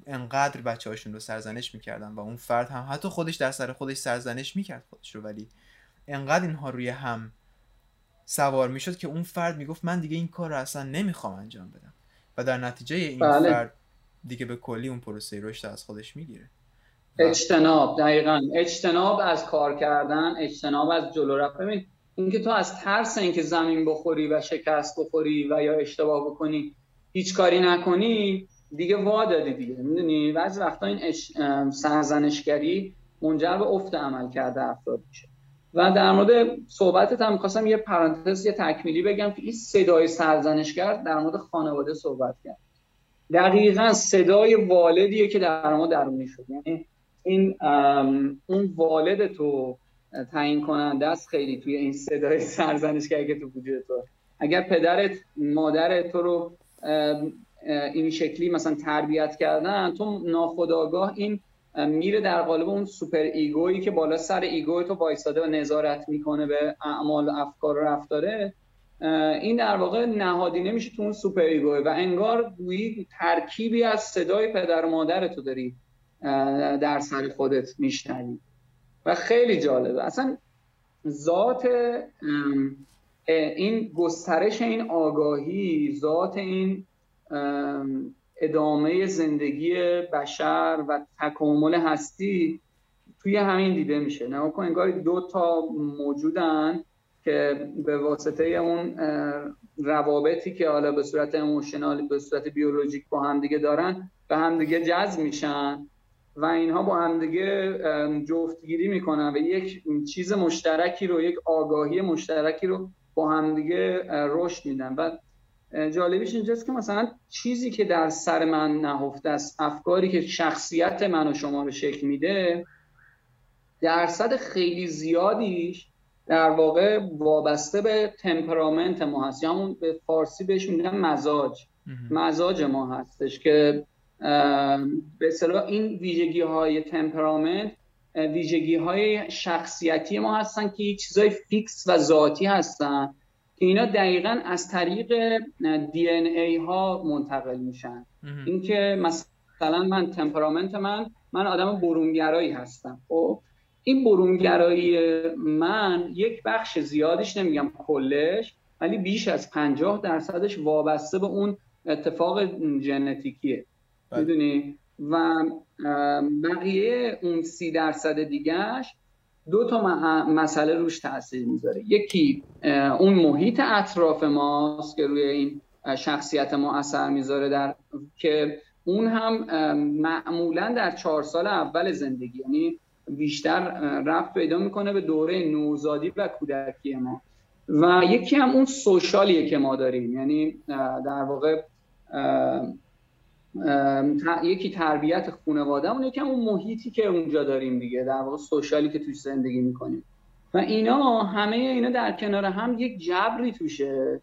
Speaker 1: انقدر بچه هاشون رو سرزنش می‌کردن و اون فرد هم حتی خودش در سر خودش سرزنش می‌کرد خودش رو ولی انقدر اینها روی هم سوار می‌شد که اون فرد می‌گفت من دیگه این کار رو اصلا نمی‌خوام انجام بدم. و در نتیجه این بله. فرد دیگه به کلی اون پروسه رشد از خودش می‌گیره.
Speaker 2: اجتناب دقیقا. اجتناب از کار کردن اجتناب از جلو رفت. ببین اینکه تو از ترس اینکه زمین بخوری و شکست بخوری و یا اشتباه بکنی هیچ کاری نکنی دیگه وا دادی دیگه. می‌دونی؟ بعضی وقتا این اش... سرزنشگری منجر به افت عمل کرده افراد میشه. و در مورد صحبتت هم می‌خواستم یه پرانتز یه تکمیلی بگم که این صدای سرزنشگر در مورد خانواده صحبت کرد. دقیقا صدای والدیه که در ما درونی شد. یعنی این اون والد تو تعیین کننده است خیلی توی این صدای سرزنشگر که تو وجود تو. اگر پدرت مادر تو رو این شکلی مثلا تربیت کردن تو ناخودآگاه این میره در قالب اون superego یی که بالا سر ego ی تو وایساده و نظارت می‌کنه به اعمال و افکار و رفتاره. این در واقع نهادینه میشه تو اون superego ی و انگار گویی ترکیبی از صدای پدر و مادر تو داری در سر خودت میشنوی. و خیلی جالبه. اصلا ذات این گسترش این آگاهی ذات این ادامه زندگی بشر و تکامل هستی توی همین دیده میشه. نه کن انگار دو تا موجودن که به واسطه اون روابطی که حالا به صورت اموشنال به صورت بیولوژیک با همدیگه دارن به همدیگه جذب میشن و اینها با همدیگه جفتگیری می‌کنن و یک چیز مشترکی رو یک آگاهی مشترکی رو با همدیگه رشد میدن. و جالبیش اینجاست که مثلا چیزی که در سر من نهفته است افکاری که شخصیت من و شما رو شکل میده درصد خیلی زیادیش در واقع وابسته به تمپرامنت ما هست. یا همون به فارسی بهش میگن مزاج. مزاج ما هستش که به اصطلاح این ویژگی های تمپرامنت ویژگی های شخصیتی ما هستن که چیزای فیکس و ذاتی هستن. که اینا دقیقا از طریق دی ان ای ها منتقل میشن. اینکه مثلا من تمپرامنت من من آدم برونگرایی هستم. خب؟ این برونگرایی من یک بخش زیادش نمیگم کلش ولی بیش از پنجاه درصدش وابسته به اون اتفاق ژنتیکیه. بله. می‌دونی؟ و بقیه اون سی درصد دیگهش دو تا مسئله روش تاثیر می‌ذاره. یکی اون محیط اطراف ماست که روی این شخصیت ما اثر می‌ذاره در که اون هم معمولا در چهار سال اول زندگی یعنی بیشتر رفت پیدا می‌کنه به دوره نوزادی و کودکی ما. و یکی هم اون سوشالیه که ما داریم یعنی در واقع یکی تربیت خانواده اون یکی اون محیطی که اونجا داریم دیگه در واقع سوشالی که توش زندگی می‌کنیم. و اینا همه اینا در کنار هم یک جبری توشه.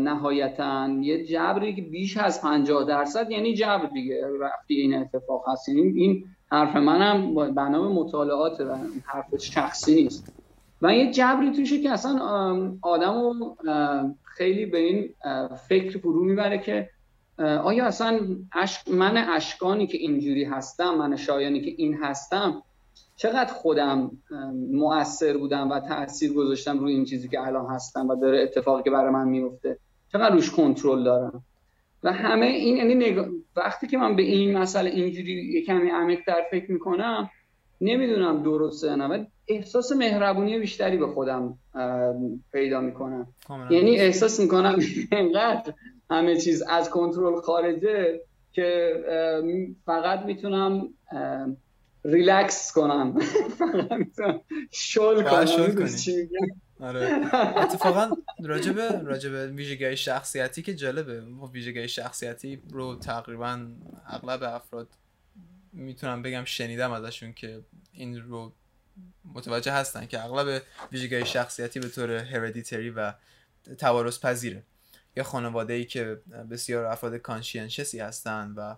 Speaker 2: نهایتا یه جبری که بیش از 50 درصد یعنی جبر دیگه. وقتی این اتفاق هست یعنی این حرف منم بنام مطالعات و حرف شخصی نیست. و یه جبری توشه که اصلا آدم خیلی به این فکر فرو می‌بره که آیا اصلا من اشکانی که اینجوری هستم من شایانی که این هستم چقدر خودم مؤثر بودم و تاثیر گذاشتم روی این چیزی که الان هستم و داره اتفاقی که برای من میفته؟ چقدر روش کنترل دارم؟ و همه این یعنی وقتی که من به این مسئله اینجوری یه کمی عمیق‌تر فکر می‌کنم نمی‌دونم درسته نه ولی احساس مهربونی بیشتری به خودم پیدا می‌کنم. یعنی احساس می‌کنم اینقدر همه چیز از کنترل خارجه که فقط می‌تونم ریلکس کنم. شل کنم.
Speaker 1: آره. اتفاقا راجب راجب ویژگی شخصیتی که جالبه. ویژگی شخصیتی رو تقریبا اغلب افراد می‌تونم بگم شنیدم ازشون که این رو متوجه هستن که اغلب ویژگی شخصیتی به طور hereditary و توارث پذیره یا خانواده ای که بسیار افراد conscientious ی هستن و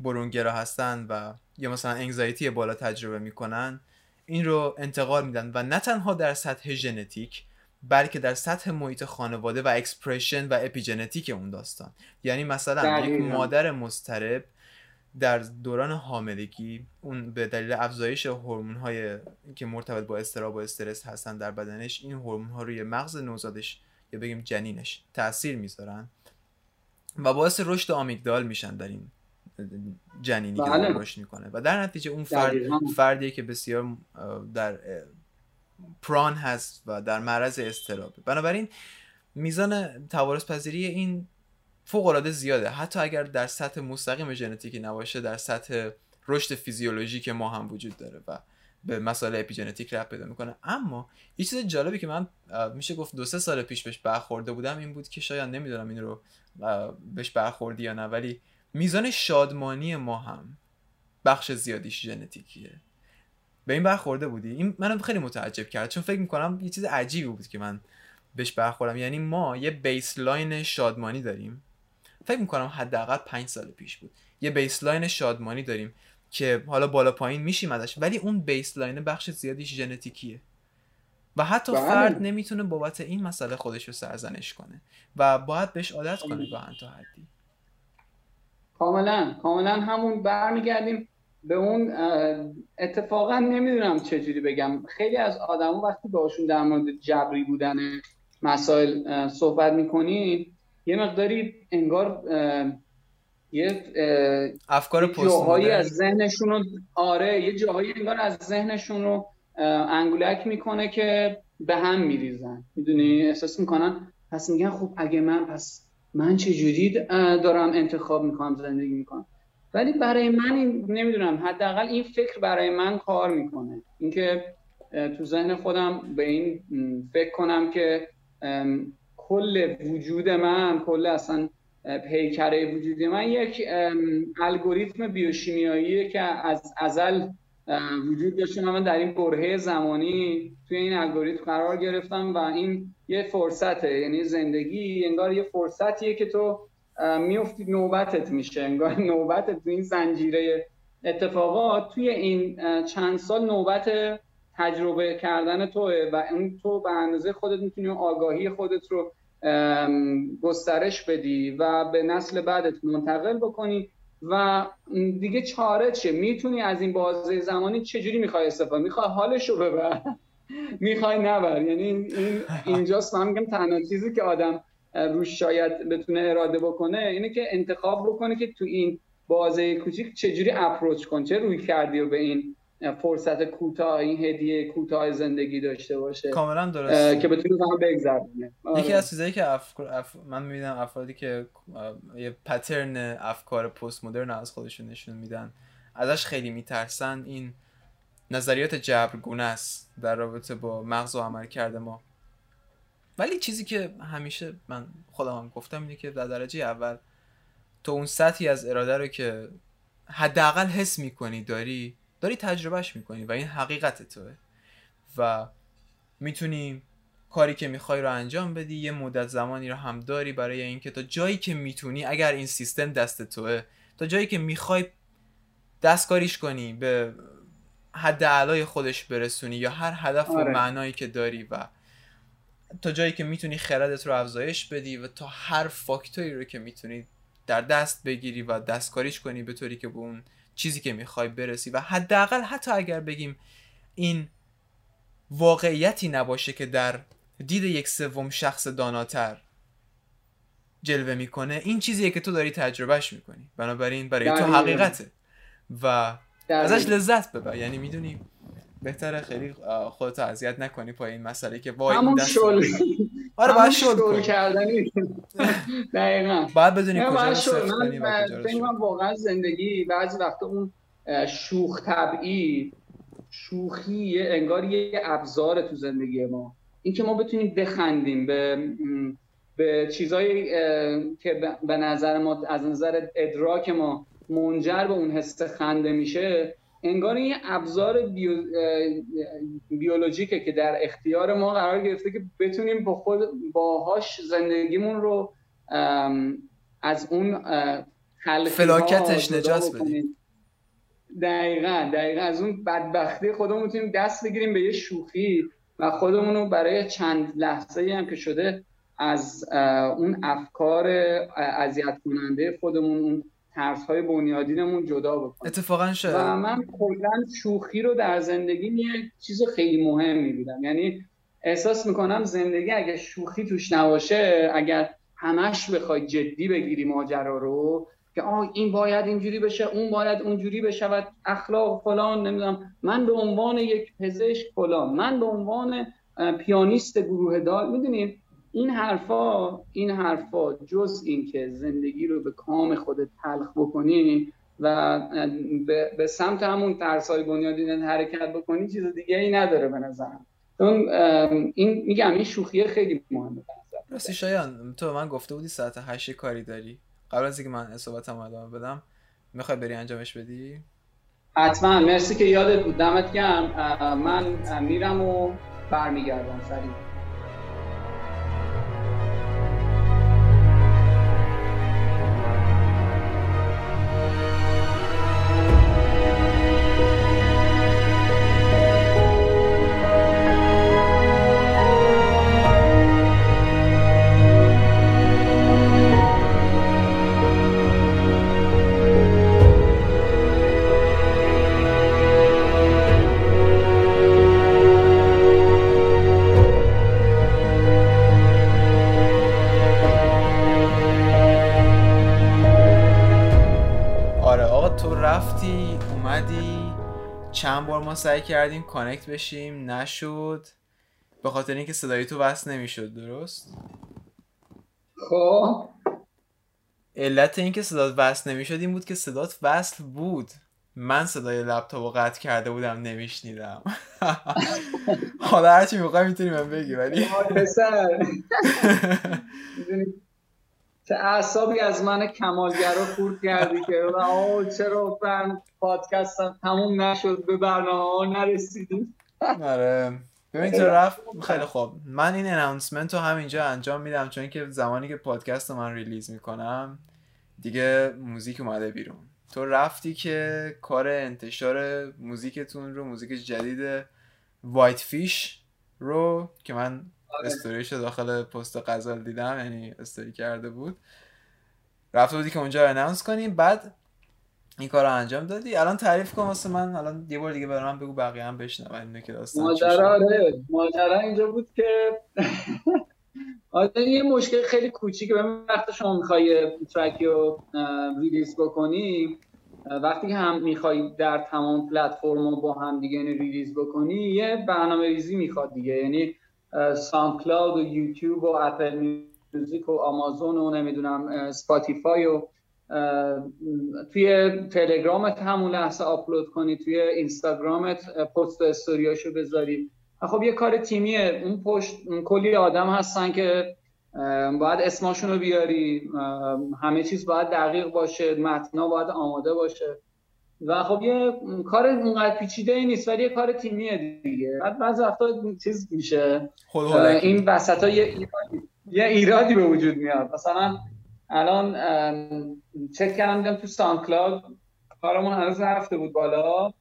Speaker 1: برونگرا هستن و یا مثلا anxiety بالا تجربه می‌کنن این رو انتقال میدن و نه تنها در سطح ژنتیک بلکه در سطح محیط خانواده و expression و اپیژنتیک اون داستان. یعنی مثلا یک مادر مسترب در دوران حاملگی اون به دلیل افزایش هورمون های که مرتبط با استراب و استرس هستن در بدنش این هورمون ها روی مغز نوزادش یا بگیم جنینش تاثیر می‌ذارن و باعث رشد آمیگدال میشن در این جنینی که بله. رشد می‌کنه. و در نتیجه اون فرد فردیه که بسیار در پران هست و در معرض استرابه بنابراین میزان توارث پذیری این فوق العاده زیاده. حتی اگر در سطح مستقیم ژنتیکی نباشه در سطح رشد فیزیولوژیک ما هم وجود داره و به مسائل اپیژنتیک رفت پیدا می‌کنه. اما یه چیز جالبی که من میشه گفت دو سه سال پیش بهش برخورده بودم این بود که شاید نمی‌دونم این رو بهش برخوردی یا نه ولی میزان شادمانی ما هم بخش زیادیش ژنتیکیه. به این برخورده بودی؟ این منم خیلی متعجب کرد چون فکر می‌کنم یه چیز عجیبی بود که من بهش برخوردم یعنی ما یه بیسلاین شادمانی داریم. فکر می‌کنم حداقل پنج سال پیش بود. یه بیسلاین شادمانی داریم. که حالا بالا پایین میشیم ازش ولی اون بیسلاین بخش زیادیش ژنتیکیه. و حتی بله. فرد نمی‌تونه بابت این مسئله خودش رو سرزنش کنه و باید بهش عادت کنه گاهن تا حدی.
Speaker 2: کاملا کاملا همون برمیگردیم به اون اتفاقا نمی‌دونم چجوری بگم. خیلی از آدمو وقتی باشون در مورد جبری بودن مسائل صحبت می‌کنید یه مقداری انگار یه
Speaker 1: افکار
Speaker 2: جاهایی از ذهنشون رو آره یه جاهایی انگار از ذهنشون رو انگولک می‌کنه که به هم میریزن. می‌دونی؟ احساس می‌کنن پس میگن خب اگه من پس من چجوری دارم انتخاب می‌کنم زندگی می‌کنم؟ ولی برای من این نمی‌دونم حداقل این فکر برای من کار می‌کنه. اینکه تو ذهن خودم به این فکر کنم که کل وجود من کل اصلا پیکره وجودی من یک الگوریتم بیوشیمیاییه که از ازل وجود داشته من در این برهه زمانی توی این الگوریتم قرار گرفتم و این یه فرصته. یعنی زندگی انگار یه فرصتیه که تو میفتی نوبتت میشه. انگار نوبتت تو این زنجیره اتفاقات توی این چند سال نوبت تجربه کردن توه و اون تو به اندازه خودت می‌تونی آگاهی خودت رو گسترش بدی و به نسل بعدت منتقل بکنی و دیگه چاره چه می‌تونی از این بازه زمانی چجوری می‌خوای استفاده می‌خوای حالش رو ببر؟ می‌خوای نبر؟ یعنی این اینجاست من میگم تنها چیزی که آدم روش شاید بتونه اراده بکنه اینه که انتخاب بکنه که تو این بازه کوچیک چجوری اپروچ کن چه روی کردی و به این فرصت کوتاه این هدیه کوتاه زندگی داشته باشه.
Speaker 1: کاملا درست.
Speaker 2: که بتونی زمان بگذرونه.
Speaker 1: یکی از چیزایی که افکار اف... من می‌بینم افرادی که یه پترن افکار پست مدرن از خودشون نشون میدن ازش خیلی میترسن این نظریات جبرگونه است در رابطه با مغز و عمل کرده ما. ولی چیزی که همیشه من خودم هم گفتم اینه که در درجه اول تو اون سطحی از اراده رو که حداقل حس می‌کنی داری داری تجربهش می‌کنی و این حقیقت توه و می‌تونی کاری که می‌خوای رو انجام بدی یه مدت زمانی رو هم داری برای اینکه تا جایی که می‌تونی اگر این سیستم دست توه تا جایی که می‌خوای دستکاریش کنی به حد علای خودش برسونی یا هر هدف و آره. معنایی که داری و تا جایی که می‌تونی خردت رو افزایش بدی و تا هر فاکتوری رو که می‌تونی در دست بگیری و دستکاریش کنی به طوری که به اون چیزی که می‌خوای برسی و حداقل حتی اگر بگیم این واقعیتی نباشه که در دید یک سوم شخص داناتر جلوه می‌کنه این چیزیه که تو داری تجربهش می‌کنی. بنابراین برای تو حقیقته و ازش لذت ببر. یعنی می‌دونی بهتره خیلی خودت اذیت نکنی پای این مسئله که وای
Speaker 2: این دست شل
Speaker 1: آره باید شل
Speaker 2: کنی. کردنی. دقیقاً.
Speaker 1: باید بدونی کجا صفر کنی و
Speaker 2: کجا من واقعا زندگی بعضی وقتا اون شوخ طبعی شوخی انگار یه ابزار تو زندگی ما. اینکه ما بتونیم بخندیم به به چیزایی که به نظر ما از نظر ادراک ما منجر به اون حس خنده میشه انگار این ابزار بیو... بیولوژیکه که در اختیار ما قرار گرفته که بتونیم با خود باهاش زندگیمون رو از اون
Speaker 1: فلاکتش نجات بدیم.
Speaker 2: دقیقا دقیقا. از اون بدبختی خودمون می‌تونیم دست بگیریم به یه شوخی و خودمون رو برای چند لحظه هم که شده از اون افکار اذیت کننده خودمون اون ترس های بنیادینمون جدا بکنیم.
Speaker 1: اتفاقا شد
Speaker 2: و من کلا شوخی رو در زندگی یه چیز خیلی مهم می‌بینم یعنی احساس می‌کنم زندگی اگه شوخی توش نباشه اگر همش بخوای جدی بگیری ماجرا رو که آه این باید اینجوری بشه اون باید اونجوری بشود اخلاق فلان نمی‌دونم. من به عنوان یک پزشک فلان من به عنوان پیانیست گروه دار می‌دونید این حرفا این حرفا جز اینکه زندگی رو به کام خودت تلخ بکنی و به, سمت همون ترسای بنیادین حرکت بکنی چیز دیگه ای نداره به نظرم. چون این میگم این شوخی خیلی مهمه
Speaker 1: راستی شایان تو من گفته بودی ساعت هشت کاری داری. قبل از اینکه من اصابتم ادامه بدم می‌خوای بری انجامش بدی؟
Speaker 2: حتما. مرسی که یادت بود. دمت گرم. من میرم و برمیگردم. سریع
Speaker 1: ما سعی کردیم کانکت بشیم. نشد. به خاطر اینکه صدای تو وصل نمی‌شد درست؟
Speaker 2: خب.
Speaker 1: علت اینکه صدات وصل نمی‌شد این بود که صدات وصل بود. من صدای لپتاپ رو قطع کرده بودم نمیشنیدم. حالا هرچی می‌خوای می‌تونی من بگی ولی
Speaker 2: چه اعصابی از من کمالگر رو خورد کردی که آه چرا من پادکستم تموم نشد به برنامه ها نرسیدیم.
Speaker 1: آره. ببین تو رفت خیلی خوب. من این announcement رو همینجا انجام میدم چون که زمانی که پادکست من release می‌کنم دیگه موزیک اومده بیرون. تو رفتی که کار انتشار موزیکتون رو موزیک جدید White Fish رو که من. استوریش داخل پست غزل دیدم یعنی استوری کرده بود. رفته بودی که اونجا announce کنیم بعد این کار رو انجام دادی. الان تعریف کن واسه من. الان یه بار دیگه برای من بگو بقیه هم بشنون. اینه که داستان
Speaker 2: ماجرا آره. ماجرا اینجا بود که آره یه مشکل خیلی کوچیکه. به وقتی شما می‌خوای track ی رو release بکنی وقتی که هم می‌خوای در تمام پلتفرم با هم دیگه یعنی release بکنی یه برنامه ریزی می‌خواد دیگه. یعنی SoundCloud و یوتیوب و Apple Music و آمازون و نمی‌دونم Spotify و توی تلگرامت همون لحظه آپلود کنی توی اینستاگرامت پست استوریاشو بذاری. خب یه کار تیمیه. اون پشت کلی آدم هستن که باید اسماشون رو بیاری همه چیز باید دقیق باشه متنا باید آماده باشه. و خب یه کار اونقدر پیچیده ای نیست ولی یه کار تیمیه دیگه. بعد بعض وقتا چیز میشه. این وسط ها یه ایرادی, یه ایرادی به وجود میاد. مثلا الان چک کردم تو سانکلاود کارمون هنوز نرفته بود بالا.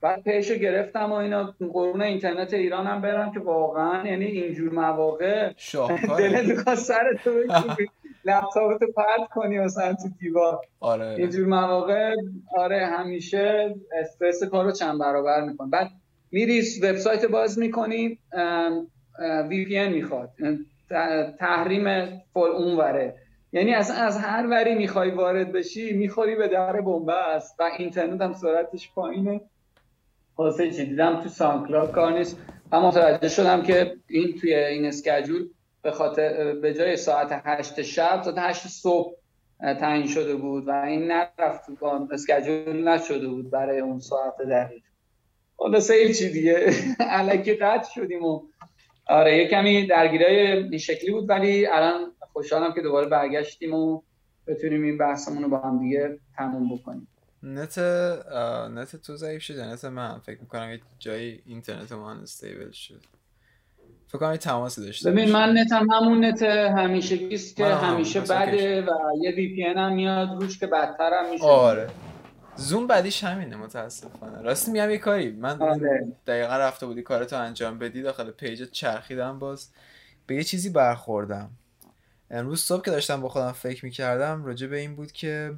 Speaker 2: بعد پیشو گرفتم و اینا قرون اینترنت ایران هم برم که واقعا یعنی اینجور مواقع دلت می‌خواد سر تو لپتاپ تو پرت کنی مثلا تو دیوار.
Speaker 1: آره
Speaker 2: اینجور مواقع آره همیشه استرس کارو چند برابر میکن بعد میری وبسایت باز می‌کنی وی پی ان می‌خواد. تحریم فول اون وره یعنی اصلا از هر وری می‌خوای وارد بشی می‌خوری به در بنبست و اینترنت هم سرعتش پایینه. خلاصه چی؟ دیدم تو سانکلاد کار نیست. و متوجه شدم که این توی این اسکجول به خاطر به جای ساعت هشت شب ساعت هشت صبح تعیین شده بود و این نرفت اسکجول نشده بود برای اون ساعت دقیق. خلاصه چی دیگه؟ الکی قطع شدیم و آره یه کمی درگیرای این شکلی بود ولی الان خوشحالم که دوباره برگشتیم و بتونیم این بحثمون رو با هم دیگه تموم بکنیم.
Speaker 1: نت نت تو ضعیف شده نت من فکر می‌کنم یه جایی اینترنتم unstable شد. فکر کنم تماسی داشته
Speaker 2: ببین من نتم همون نت همیشه است که همیشه بده و یه VPN هم میاد روش که بدتر هم میشه.
Speaker 1: آره. زوم بعدیش همینه متاسفانه. راستی میگم یه کاری. من آره. دقیقا رفته بودی کارتو انجام بدی داخل page چرخیدم باز. به یه چیزی برخوردم. امروز صبح که داشتم با خودم فکر می‌کردم راجع به این بود که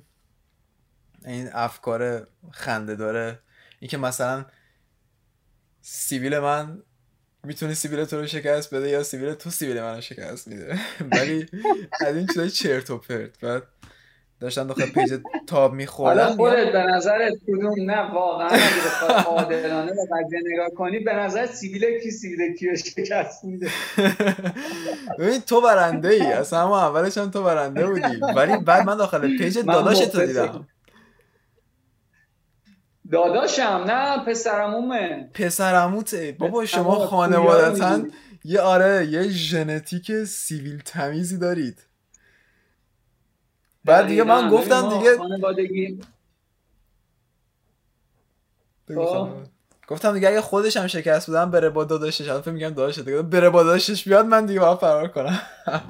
Speaker 1: این افکار خنده داره. اینکه مثلا سیبیل من می‌تونه سیبیل تو رو شکست بده یا سیبیل تو سیبیل من رو شکست میده؟ ولی از این چیزای چرت و پرت. بعد داشتن داخل page تاب میخوردم
Speaker 2: حالا خودت به نظرت کدوم؟ نه واقعا اگه عادلانه به قضیه نگاه کنی به نظر سیبیل کی سیبیل کی شکست میده؟
Speaker 1: ببین تو برنده ای اصلا همون اولش هم تو برنده بودی ولی بعد من داخل page داداش تو دیدم.
Speaker 2: داداشم نه پسرمومه
Speaker 1: پسرموته بابا شما خانوادتا یه آره یه ژنتیک سیویل تمیزی دارید. بعد دیگه من گفتم دیگه خب. گفتم دیگه اگه خودش هم شکست بودم بره با داداشش. الان میگم داداشش دیگه بره با داداشش بیاد من دیگه باید فرار کنم.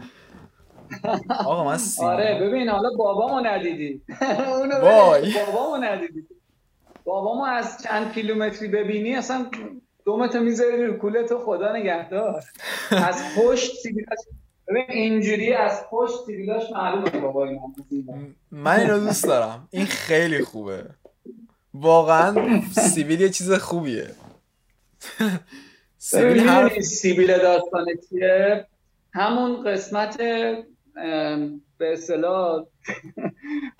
Speaker 1: آقا من
Speaker 2: آره ببین حالا بابامو ندیدی. اونو بابامو ندیدی. بابامو از چند کیلومتری ببینی اصلا دومتو می‌ذاری رو کولتو خدا نگهدار. از پشت سیبیلاش اینجوری از پشت سیبیلاش معلومه بابا
Speaker 1: من اینو دوست دارم. این خیلی خوبه. واقعا سیبیل یه چیز خوبیه.
Speaker 2: سیبیل هر... سیبیل داستان چیه؟ همون قسمت به اصطلاح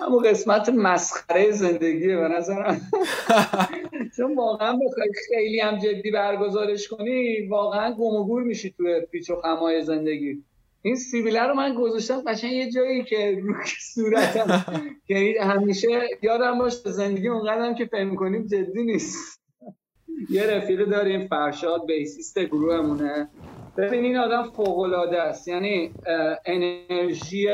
Speaker 2: همون قسمت مسخره زندگیه به نظرم. چون واقعا بخوای خیلی هم جدی برگزارش کنی واقعا گم و گور میشی تو پیچ و خمای زندگی. این سیبیله رو من گذاشتم قشنگ یه جایی که رو صورتم. که همیشه یادم باش زندگی اونقدرم که فهم کنیم جدی نیست. یه رفیق داریم فرشاد بیسیست گروهمونه. ببین این آدم فوق العاده است. یعنی انرژی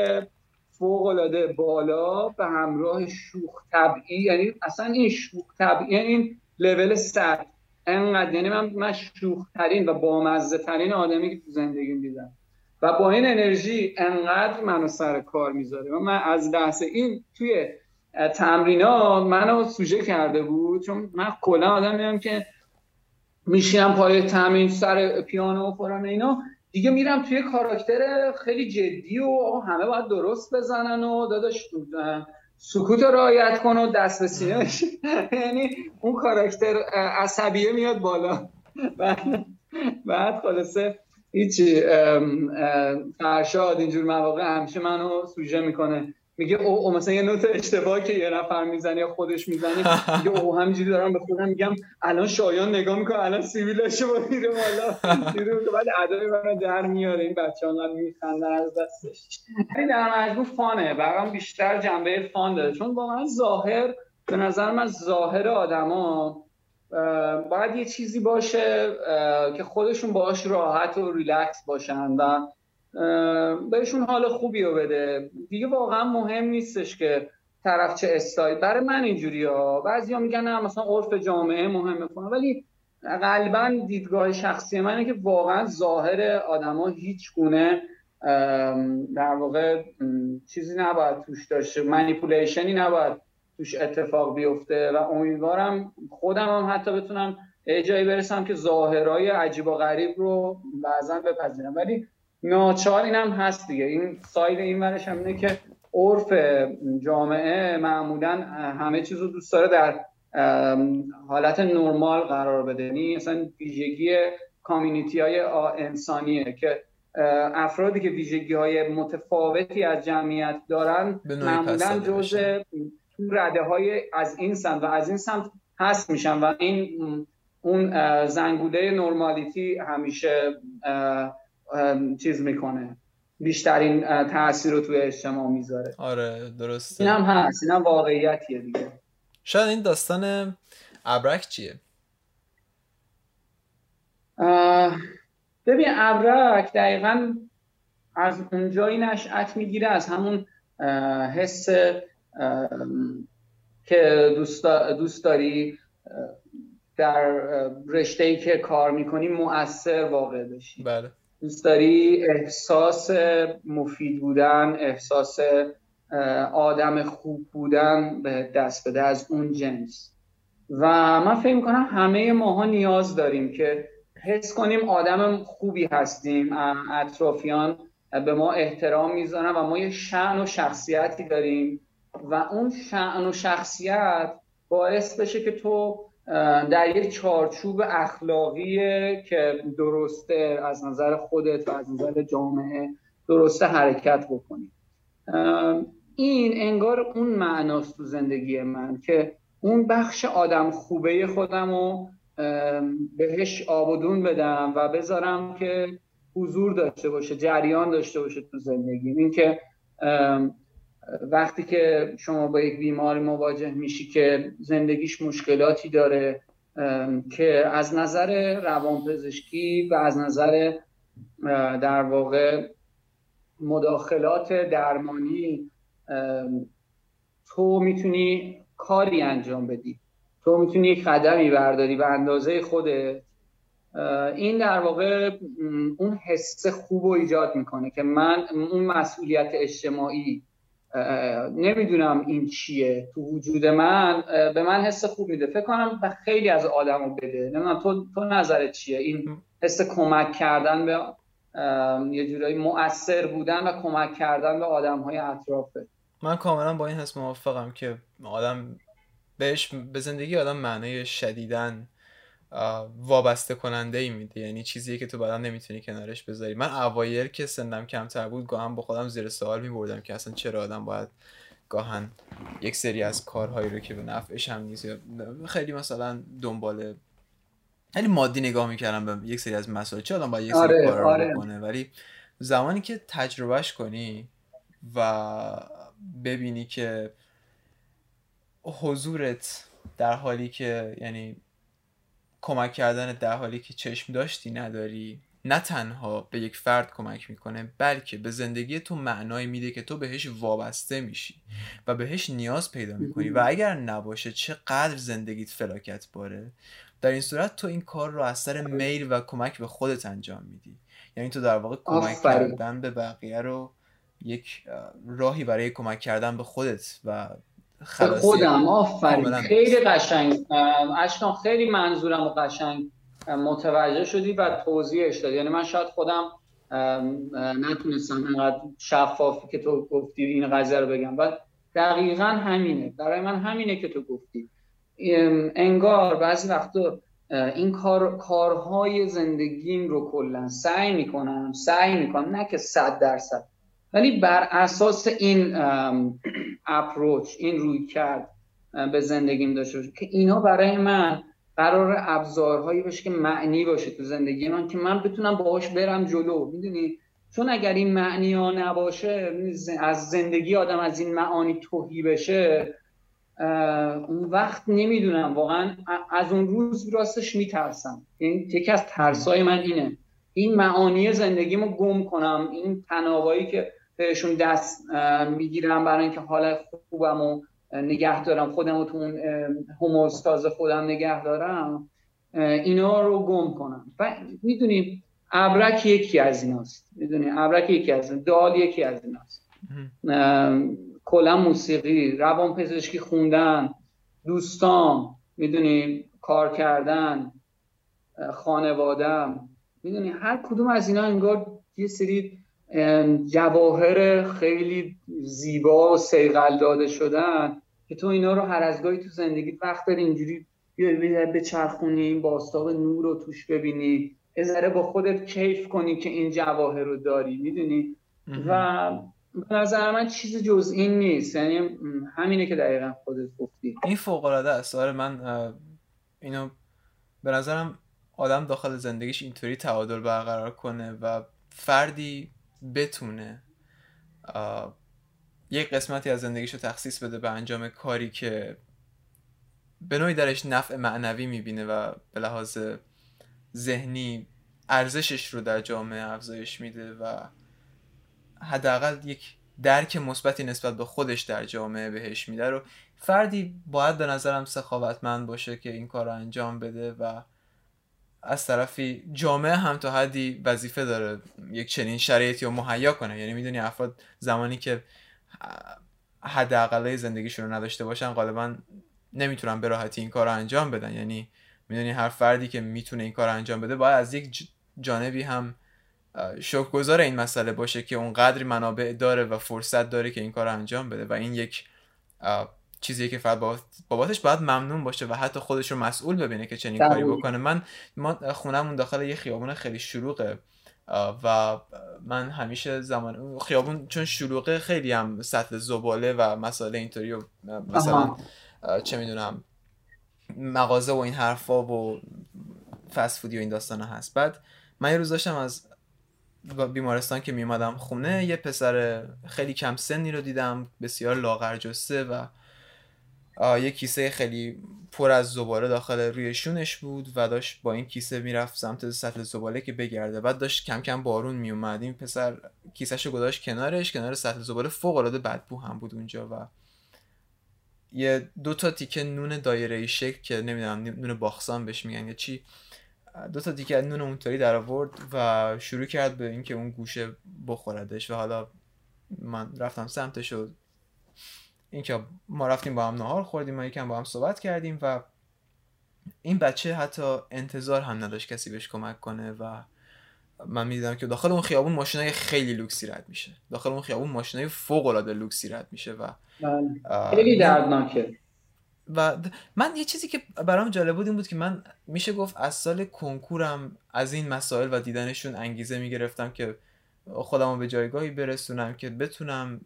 Speaker 2: فوق العاده بالا به همراه شوخ طبعی یعنی اصلا این شوخ طبعی یعنی این لول صد انقدر یعنی من من شوخ ترین و بامزه ترین آدمی که تو زندگیم دیدم. و با این انرژی انقدر منو سر کار می‌ذاره. و من از لحظه این توی تمرینا منو سوژه کرده بود. چون من کلا آدم که میشینم پای تمرین سر پیانو و فلان اینا. دیگه میرم توی کاراکتر خیلی جدی و همه باید درست بزنن و داداش سکوت رو رعایت کن و دست به سینه یعنی اون کاراکتر عصبیه میاد بالا. بعد خلاصه هیچی فرشاد اینجور مواقع همیشه منو سوژه می‌کنه. میگه او, او مثلا یه نوت اشتباه که یه نفر می‌زنه یا خودش می‌زنه میگه او همینجوری دارم به خودم میگم الان شایان نگاه می‌کنه الان سیویلش با میره بالا. بعد ادای من در میاره. این بچه ها میخندن از دستش. ولی در مجموع فانه. برام بیشتر جنبه فان داره. چون واقعا ظاهر به نظر من ظاهر آدما باید یه چیزی باشه که خودشون باهاش راحت و ریلکس باشن و بهشون حال خوبی رو بده. دیگه واقعا مهم نیستش که طرف چه استایل. برای من اینجوری ها. بعضی ها میگن نه مثلا عرف جامعه مهمه کنه ولی غالبا دیدگاه شخصی منه که واقعا ظاهر آدما هیچ گونه در واقع چیزی نباید توش داشته. منیپولیشنی نباید توش اتفاق بیفته. و امیدوارم خودم هم حتی بتونم جایی برسم که ظاهرهای عجیب و غریب رو بعضا بپذیرم. ولی ناچار این هم هست دیگه. این ساید این ورش هم اینه که عرف جامعه معمولا همه چیز رو دوست داره در حالت نرمال قرار بده. یعنی مثلا ویژگی کامیونیتی های انسانیه که افرادی که ویژگی های متفاوتی از جمعیت دارن معمولا جز رده های از این سمت و از این سمت هست میشن و این اون زنگوله نرمالیتی همیشه چیز می‌کنه. بیشترین تاثیر رو توی اجتماع می‌ذاره.
Speaker 1: آره درسته.
Speaker 2: این هم هست این هم واقعیتیه دیگه.
Speaker 1: شاید این داستان ابرک چیه؟
Speaker 2: ببین ابرک دقیقا از اونجایی نشأت می‌گیره از همون حس که دوست داری در رشته ای که کار می‌کنی مؤثر واقع بشی.
Speaker 1: بله.
Speaker 2: دوست داری احساس مفید بودن احساس آدم خوب بودن به دست بده از اون جنس. و من فکر می‌کنم همه ماها نیاز داریم که حس کنیم آدم خوبی هستیم. اطرافیان به ما احترام می‌ذارن و ما یه شعن و شخصیتی داریم. و اون شعن و شخصیت باعث بشه که تو در یک چارچوب اخلاقی که درسته از نظر خودت و از نظر جامعه درسته حرکت بکنی. این انگار اون معناست تو زندگی من که اون بخش آدم خوبه خودم رو بهش آبودون بدم و بذارم که حضور داشته باشه جریان داشته باشه تو زندگی این که وقتی که شما با یک بیماری مواجه میشی که زندگیش مشکلاتی داره که از نظر روانپزشکی و از نظر در واقع مداخلات درمانی تو می‌تونی کاری انجام بدی. تو می‌تونی یک قدمی برداری به اندازه خودت. این در واقع اون حس خوب رو ایجاد می‌کنه که من اون مسئولیت اجتماعی نمی‌دونم این چیه. تو وجود من به من حس خوب میده. فکر کنم به خیلی از آدمو بده. نمی‌دونم تو تو نظرت چیه؟ این حس کمک کردن به یه جورایی مؤثر بودن و کمک کردن به آدم های اطرافه
Speaker 1: من کاملا با این حس موافقم که آدم بهش به زندگی آدم معنای شدیدن وابسته کننده ای میده یعنی چیزی که تو بعدا نمی‌تونی کنارش بذاری. من اوایل که سنم کمتر بود گاهن با خودم زیر سوال میبردم که اصلا چرا آدم باید گاهن یک سری از کارهایی رو که به نفعش هم نیست خیلی مثلا دنبال خیلی مادی نگاه می‌کردم به یک سری از مسائل. چه آدم باید یک سری آره، کار رو آره. بکنه؟ ولی زمانی که تجربهش کنی و ببینی که حضورت در حالی که یعنی کمک کردن در حالی که چشم داشتی نداری نه تنها به یک فرد کمک می‌کنه بلکه به زندگی تو معنایی میده که تو بهش وابسته میشی و بهش نیاز پیدا می‌کنی و اگر نباشه چقدر زندگیت فلاکت باره. در این صورت تو این کار رو از سر میل و کمک به خودت انجام میدی. یعنی تو در واقع کمک کردن به بقیه رو یک راهی برای کمک کردن به خودت و
Speaker 2: خودم. آفرین. خیلی قشنگ. اشکان خیلی منظورم و قشنگ متوجه شدی و توضیحش دادی. یعنی من شاید خودم نتونستم اینقدر شفافی که تو گفتی این قضیه رو بگم. و دقیقا همینه. برای من همینه که تو گفتی. انگار بعضی وقتا این کار کارهای زندگیم رو کلا سعی می‌کنم سعی می‌کنم. نه که صد درصد. ولی بر اساس این اپروچ این روی کرد به زندگیم داشته باشه که اینا برای من قرار ابزارهایی باشه که معنی باشه تو زندگی من که من بتونم باهاش برم جلو. می‌دونی؟ چون اگر این معنی ها نباشه از زندگی آدم از این معانی توهی بشه اون وقت نمی‌دونم. واقعا از اون روز راستش میترسم. یعنی یکی از ترسای من اینه. این معانی زندگیمو گم کنم. این تنابایی که بهشون دست می‌گیرم برای اینکه حال خوبم و نگه دارم. خودم رو تو اون هموستاز خودم نگه دارم. اینا رو گم کنم. و می‌دونیم ابرک یکی از ایناست. می‌دونی ابرک یکی از این دال یکی از ایناست. کلا موسیقی روان پزشکی خوندن دوستان می‌دونی کار کردن خانوادم. می‌دونی هر کدوم از اینا انگار یه سری جواهر خیلی زیبا و سیغل داده شدن که تو اینا رو هر از گاهی تو زندگی وقت داری اینجوری به چرخونی این باستاب نور رو توش ببینی. ذره با خودت کیف کنی که این جواهر رو داری می‌دونی؟ و به نظر من چیز جز این نیست. یعنی همینه که دقیقا خودت گفتی.
Speaker 1: این فوق العاده است. آره من اینو به نظرم آدم داخل زندگیش اینطوری تعادل برقرار کنه و فردی بتونه یک قسمتی از زندگیش رو تخصیص بده به انجام کاری که به نوعی درش نفع معنوی می‌بینه و به لحاظ ذهنی ارزشش رو در جامعه افزایش میده و حداقل یک درک مثبتی نسبت به خودش در جامعه بهش میده. رو فردی باید به نظرم سخاوتمند باشه که این کار رو انجام بده و از طرفی جامعه هم تا حدی وظیفه داره یک چنین شرایطی رو مهیا کنه. یعنی می‌دونی افراد زمانی که حداقلای زندگیشون رو نداشته باشن غالبا نمی‌تونن به راحتی این کار انجام بدن. یعنی می‌دونی هر فردی که می‌تونه این کار انجام بده باید از یک جانبی هم شکرگزار این مسئله باشه که اون قدری منابع داره و فرصت داره که این کار انجام بده و این یک چیزی که فرد باباتش باید ممنون باشه و حتی خودش رو مسئول ببینه که چنین کاری بکنه. من ما خونمون داخل یه خیابون خیلی شلوغه و من همیشه زمان خیابون چون شلوغه خیلی هم سطح زباله و مسئله اینطوری و مثلا چه می‌دونم مغازه و این حرفا و فسفودی و این داستان هست. بعد من یه روز داشتم از بیمارستان که میمادم خونه یه پسر خیلی کم سنی رو دیدم بسیار لاغر جسته و یه کیسه خیلی پر از زباله داخل روی شونش بود و داشت با این کیسه می‌رفت سمت سطل زباله که بگرده. بعد داشت کم کم بارون میومد این پسر کیسهش رو گذاشت کنارش. کنار سطل زباله فوق العاده بدبو هم بود اونجا و یه دو تا تیکه نون دایره شکل که نمی‌دونم نون باخسان بهش میگن یا چی دو تا تیکه نون اونطوری در آورد و شروع کرد به اینکه اون گوشه بخوردش و حالا من رفتم سمتش و اینکه ما رفتیم با هم نهار خوردیم ما یکم با هم صحبت کردیم و این بچه حتی انتظار هم نداشت کسی بهش کمک کنه و من می‌دیدم که داخل اون خیابون ماشینای خیلی لوکسی رد میشه داخل اون خیابون ماشینای فوق العاده لوکسی رد میشه و
Speaker 2: بله. خیلی دردناکه
Speaker 1: و من یه چیزی که برام جالب بود این بود که من میشه گفت از سال کنکورم از این مسائل و دیدنشون انگیزه می‌گرفتم که خودم رو به جایگاهی برسونم که بتونم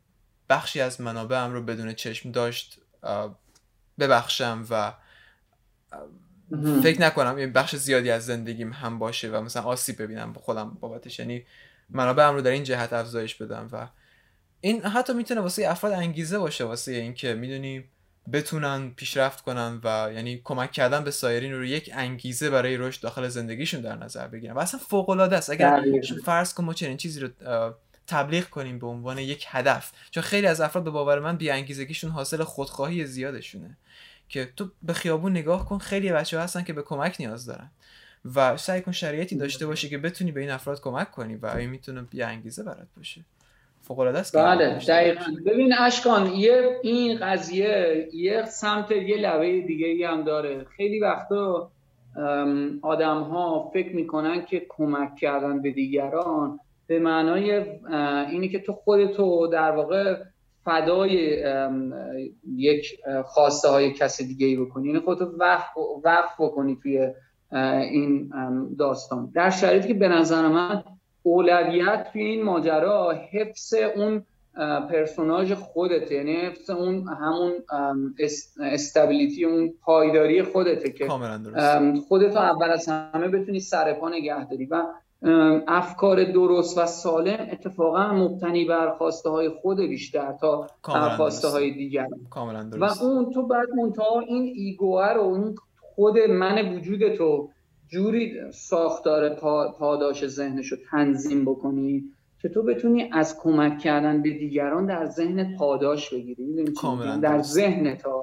Speaker 1: بخشی از منابعم رو بدون چشم داشت ببخشم و فکر نکنم یه بخش زیادی از زندگیم هم باشه و مثلا آسیب ببینم خودم بابتش. یعنی منابعم رو در این جهت افزایش بدم و این حتی می‌تونه واسه افراد انگیزه باشه واسه اینکه می‌دونی بتونن پیشرفت کنن و یعنی کمک کردن به سایرین رو یک انگیزه برای رشد داخل زندگیشون در نظر بگیرن. و اصلا فوق العاده است. اگر فرض کن ما چنین چیزی رو تبلیغ کنیم به عنوان یک هدف. چون خیلی از افراد به باور من بیانگیزگیشون حاصل خودخواهی زیادشونه. که تو به خیابون نگاه کن خیلی بچه هستن که به کمک نیاز دارن. و سعی کن شرایطی داشته باشی که بتونی به این افراد کمک کنی و این می‌تونه بی انگیزه برات باشه. فوق العاده است
Speaker 2: بله دقیقاً. ببین اشکان یه این قضیه یه سمت یه لبه دیگه ای هم داره. خیلی وقتا آدم ها فکر می‌کنن که کمک کردن به دیگران به معنای اینی که تو خودتو در واقع فدای یک خواسته های کسی دیگه ای بکنی. یعنی خودتو وقف, وقف بکنی توی این داستان. در شرایطی که به نظر من اولویت توی این ماجرا حفظ اون پرسوناج خودته. یعنی حفظ اون همون استابیلیتی اون پایداری خودته که خودتو اول از همه بتونی سر پا نگه داری. و افکار درست و سالم اتفاقا مبتنی بر خواسته های خود بیشتر تا خواسته های دیگر. و اون تو بعد منتها این ایگوه رو اون خود من وجود تو جوری ساختار پاداش ذهنش رو تنظیم بکنی که تو بتونی از کمک کردن به دیگران در ذهن پاداش بگیری. در ذهن تا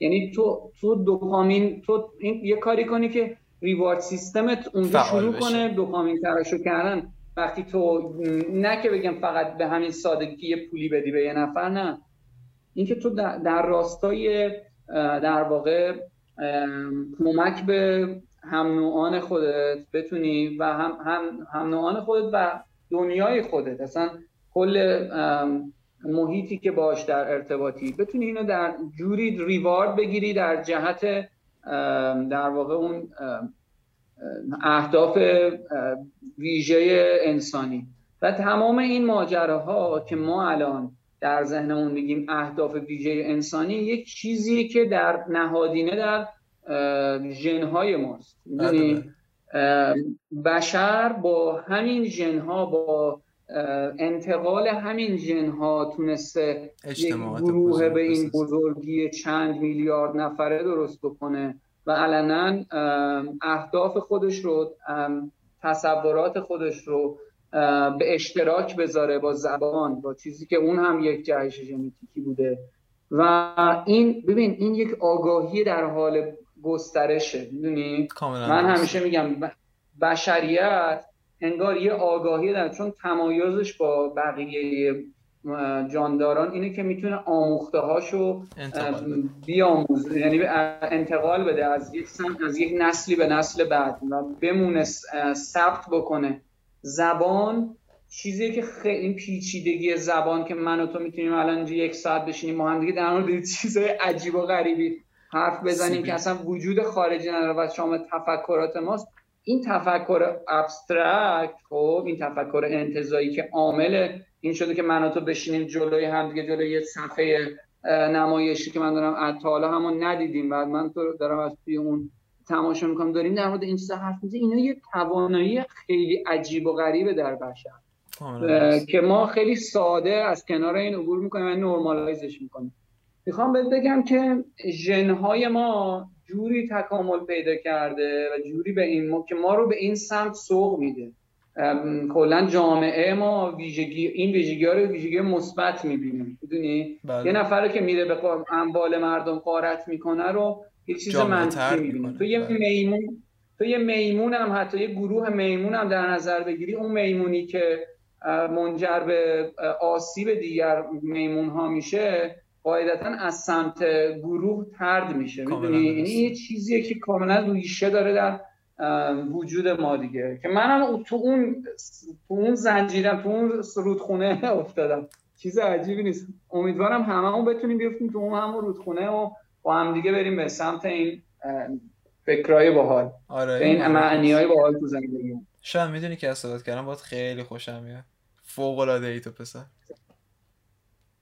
Speaker 2: یعنی تو تو دوپامین تو این یه کاری کنی که ریوارد سیستمت اونجا شروع بشه. کنه دوپامین ترشح کردن. وقتی تو نه که بگم فقط به همین سادگی یه پولی بدی به یه نفر نه. اینکه تو در, راستای در واقع کمک به هم نوعان خودت بتونی و هم, هم, هم نوعان خودت و دنیای خودت. اصلا کل محیطی که باش در ارتباطی. بتونی اینو در جوری ریوارد بگیری در جهت در واقع اون اهداف ویژه انسانی. و تمام این ماجراها که ما الان در ذهنمون میگیم اهداف ویژه انسانی یک چیزی که در نهادینه در ژنهای ماست. یعنی بشر با همین ژنها با انتقال همین ژنها تونسته یک گروه به این بزرگی چند میلیارد نفره درست بکنه و علنا اهداف خودش رو تصورات خودش رو به اشتراک بذاره با زبان با چیزی که اون هم یک جهش ژنتیکی بوده. و این ببین این یک آگاهی در حال گسترشه می‌دونی؟ من همیشه میگم بشریت انگار یه آگاهی داره. چون تمایزش با بقیه جانداران اینه که می‌تونه آموخته هاشو بیاموزه یعنی انتقال بده از یک از یک نسلی به نسل بعد و بمونه ثبت بکنه. زبان چیزی که خیلی پیچیدگی زبان که من و تو می‌تونیم الان یک ساعت بشینیم ما هم دیگه در مورد چیزای عجیب و غریبی حرف بزنیم که اصلا وجود خارجی نداره و شامل تفکرات ماست. این تفکر ابسترکت خب این تفکر انتظایی که عامل این شده که من تو بشینیم جلوی هم دیگه جلوی یه صفحه نمایشی که من دارم تا حالا همون ندیدیم. بعد من تو دارم از توی اون تماشا می‌کنم. داریم در مورد این چیزا حرف می‌زنیم اینا یه توانایی خیلی عجیب و غریبه در بشر. که ما خیلی ساده از کنار این عبور می‌کنیم و نرمالایزش می‌کنیم. می‌خوام بهت بگم که ژنهای ما جوری تکامل پیدا کرده و جوری به این ما که ما رو به این سمت سوق میده. کلا جامعه ما ویژگی این ویژگی ها رو ویژگی مثبت می‌بینیم. می‌دونی؟ بله. یه نفر که میره به انبال مردم قارت می‌کنه رو یه چیز منفی می‌بینه. تو یه بله. میمون تو یه میمون هم حتی یه گروه میمون هم در نظر بگیری اون میمونی که منجر به آسیب دیگر میمون ها میشه قاعدتا از سمت گروه ترد میشه. می‌دونی؟ یعنی یه چیزیه که کاملا ریشه داره در وجود ما دیگه. که منم تو اون تو اون زنجیرم تو اون رودخونه افتادم. چیز عجیبی نیست. امیدوارم هممون بتونیم بیفتیم تو اون همون رودخونه و با هم دیگه بریم به سمت این فکرای باحال.
Speaker 1: آره
Speaker 2: این معنی های باحال تو زندگی
Speaker 1: شاید می‌دونی که از صحبت کردم باید خیلی خوشم میاد. فوق العاده ای تو پسر.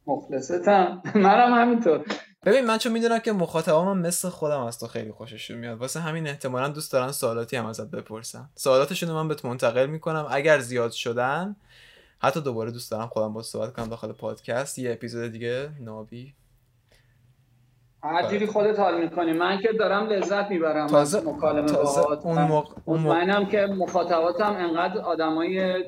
Speaker 2: مخلصتم. منم همینطور.
Speaker 1: ببین من چون می‌دونم که مخاطبام مثل خودم از تو خیلی خوششون میاد. واسه همین احتمالا دوست دارن سوالاتی هم ازت بپرسن. سوالاتشون رو من بهت منتقل می‌کنم. اگر زیاد شدن حتی دوباره دوست دارم خودم با صحبت کنم داخل پادکست. یه اپیزود دیگه نابی.
Speaker 2: هرجوری خودت حال می‌کنی. من که دارم لذت می‌برم تازه مکالمه باهات. اون موقع... که مخاطباتم انقدر آدمای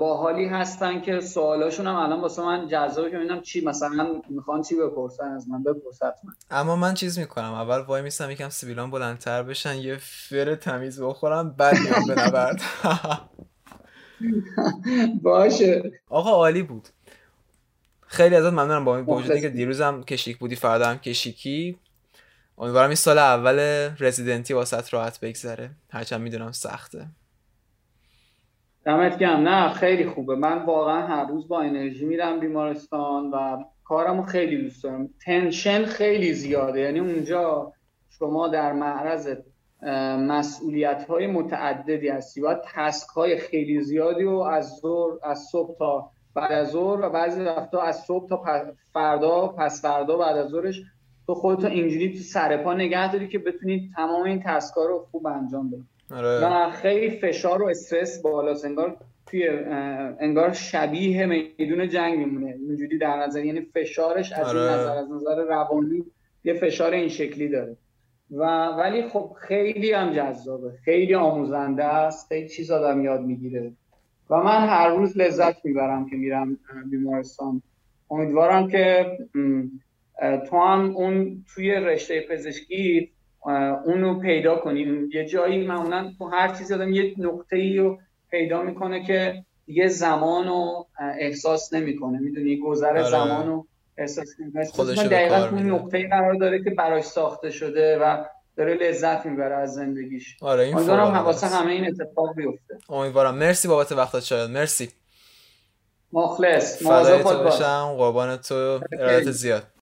Speaker 2: باحالی هستن که سوالاشون هم الان واسه من جذابه که ببینم چی مثلا می‌خوان چی بپرسن از من بپرس من
Speaker 1: اما من چیز می‌کنم اول وای میسم یکم سیبیلان بلندتر بشن یه فر تمیز بخورم بعد میام به نبرد.
Speaker 2: باشه.
Speaker 1: آقا عالی بود. خیلی ازت ممنونم با وجودی که دیروزم کشیک بودی فردا هم کشیکی. امیدوارم این سال اول رزیدنتی واسط راحت بگذره. هرچند می‌دونم سخته.
Speaker 2: دمت گرم. نه خیلی خوبه. من واقعا هر روز با انرژی میرم بیمارستان و کارمو خیلی دوست دارم. تنشن خیلی زیاده. یعنی اونجا شما در معرض مسئولیت های متعددی هستی باید تسک های خیلی زیادی و از ظهر از صبح تا بعد از ظهر و بعضی وقتا از صبح تا فردا پس فردا بعد از ظهرش تو خودتو اینجوری تو سر نگه داری که بتونی تمام این تسکا رو خوب انجام بدی. آره. و خیلی فشار و استرس بالاست. انگار توی انگار شبیه میدون جنگ میمونه اینجوری در نظر یعنی فشارش از این آره. نظر از نظر روانی یه فشار این شکلی داره. و ولی خب خیلی هم جذابه. خیلی آموزنده است. خیلی چیز آدم یاد می‌گیره. و من هر روز لذت می‌برم که میرم بیمارستان. امیدوارم که تو هم اون توی رشته پزشکی اونو پیدا کنیم. یه جایی معمولا تو هر چیزی آدم یه نقطه ای رو پیدا می‌کنه که یه زمان رو احساس نمی‌کنه. می‌دونی؟ گذر آره. زمان رو احساس نمی‌کنه. دقیقا اون نقطه ای قرار داره که براش ساخته شده و داره لذت می‌بره از زندگیش.
Speaker 1: آره این
Speaker 2: امیدوارم حواسه همه این اتفاق بیفته.
Speaker 1: امیدوارم. مرسی بابت وقتت شاید. مرسی.
Speaker 2: مخلص.
Speaker 1: تو بشم. قربان تو. ارادت زیاد.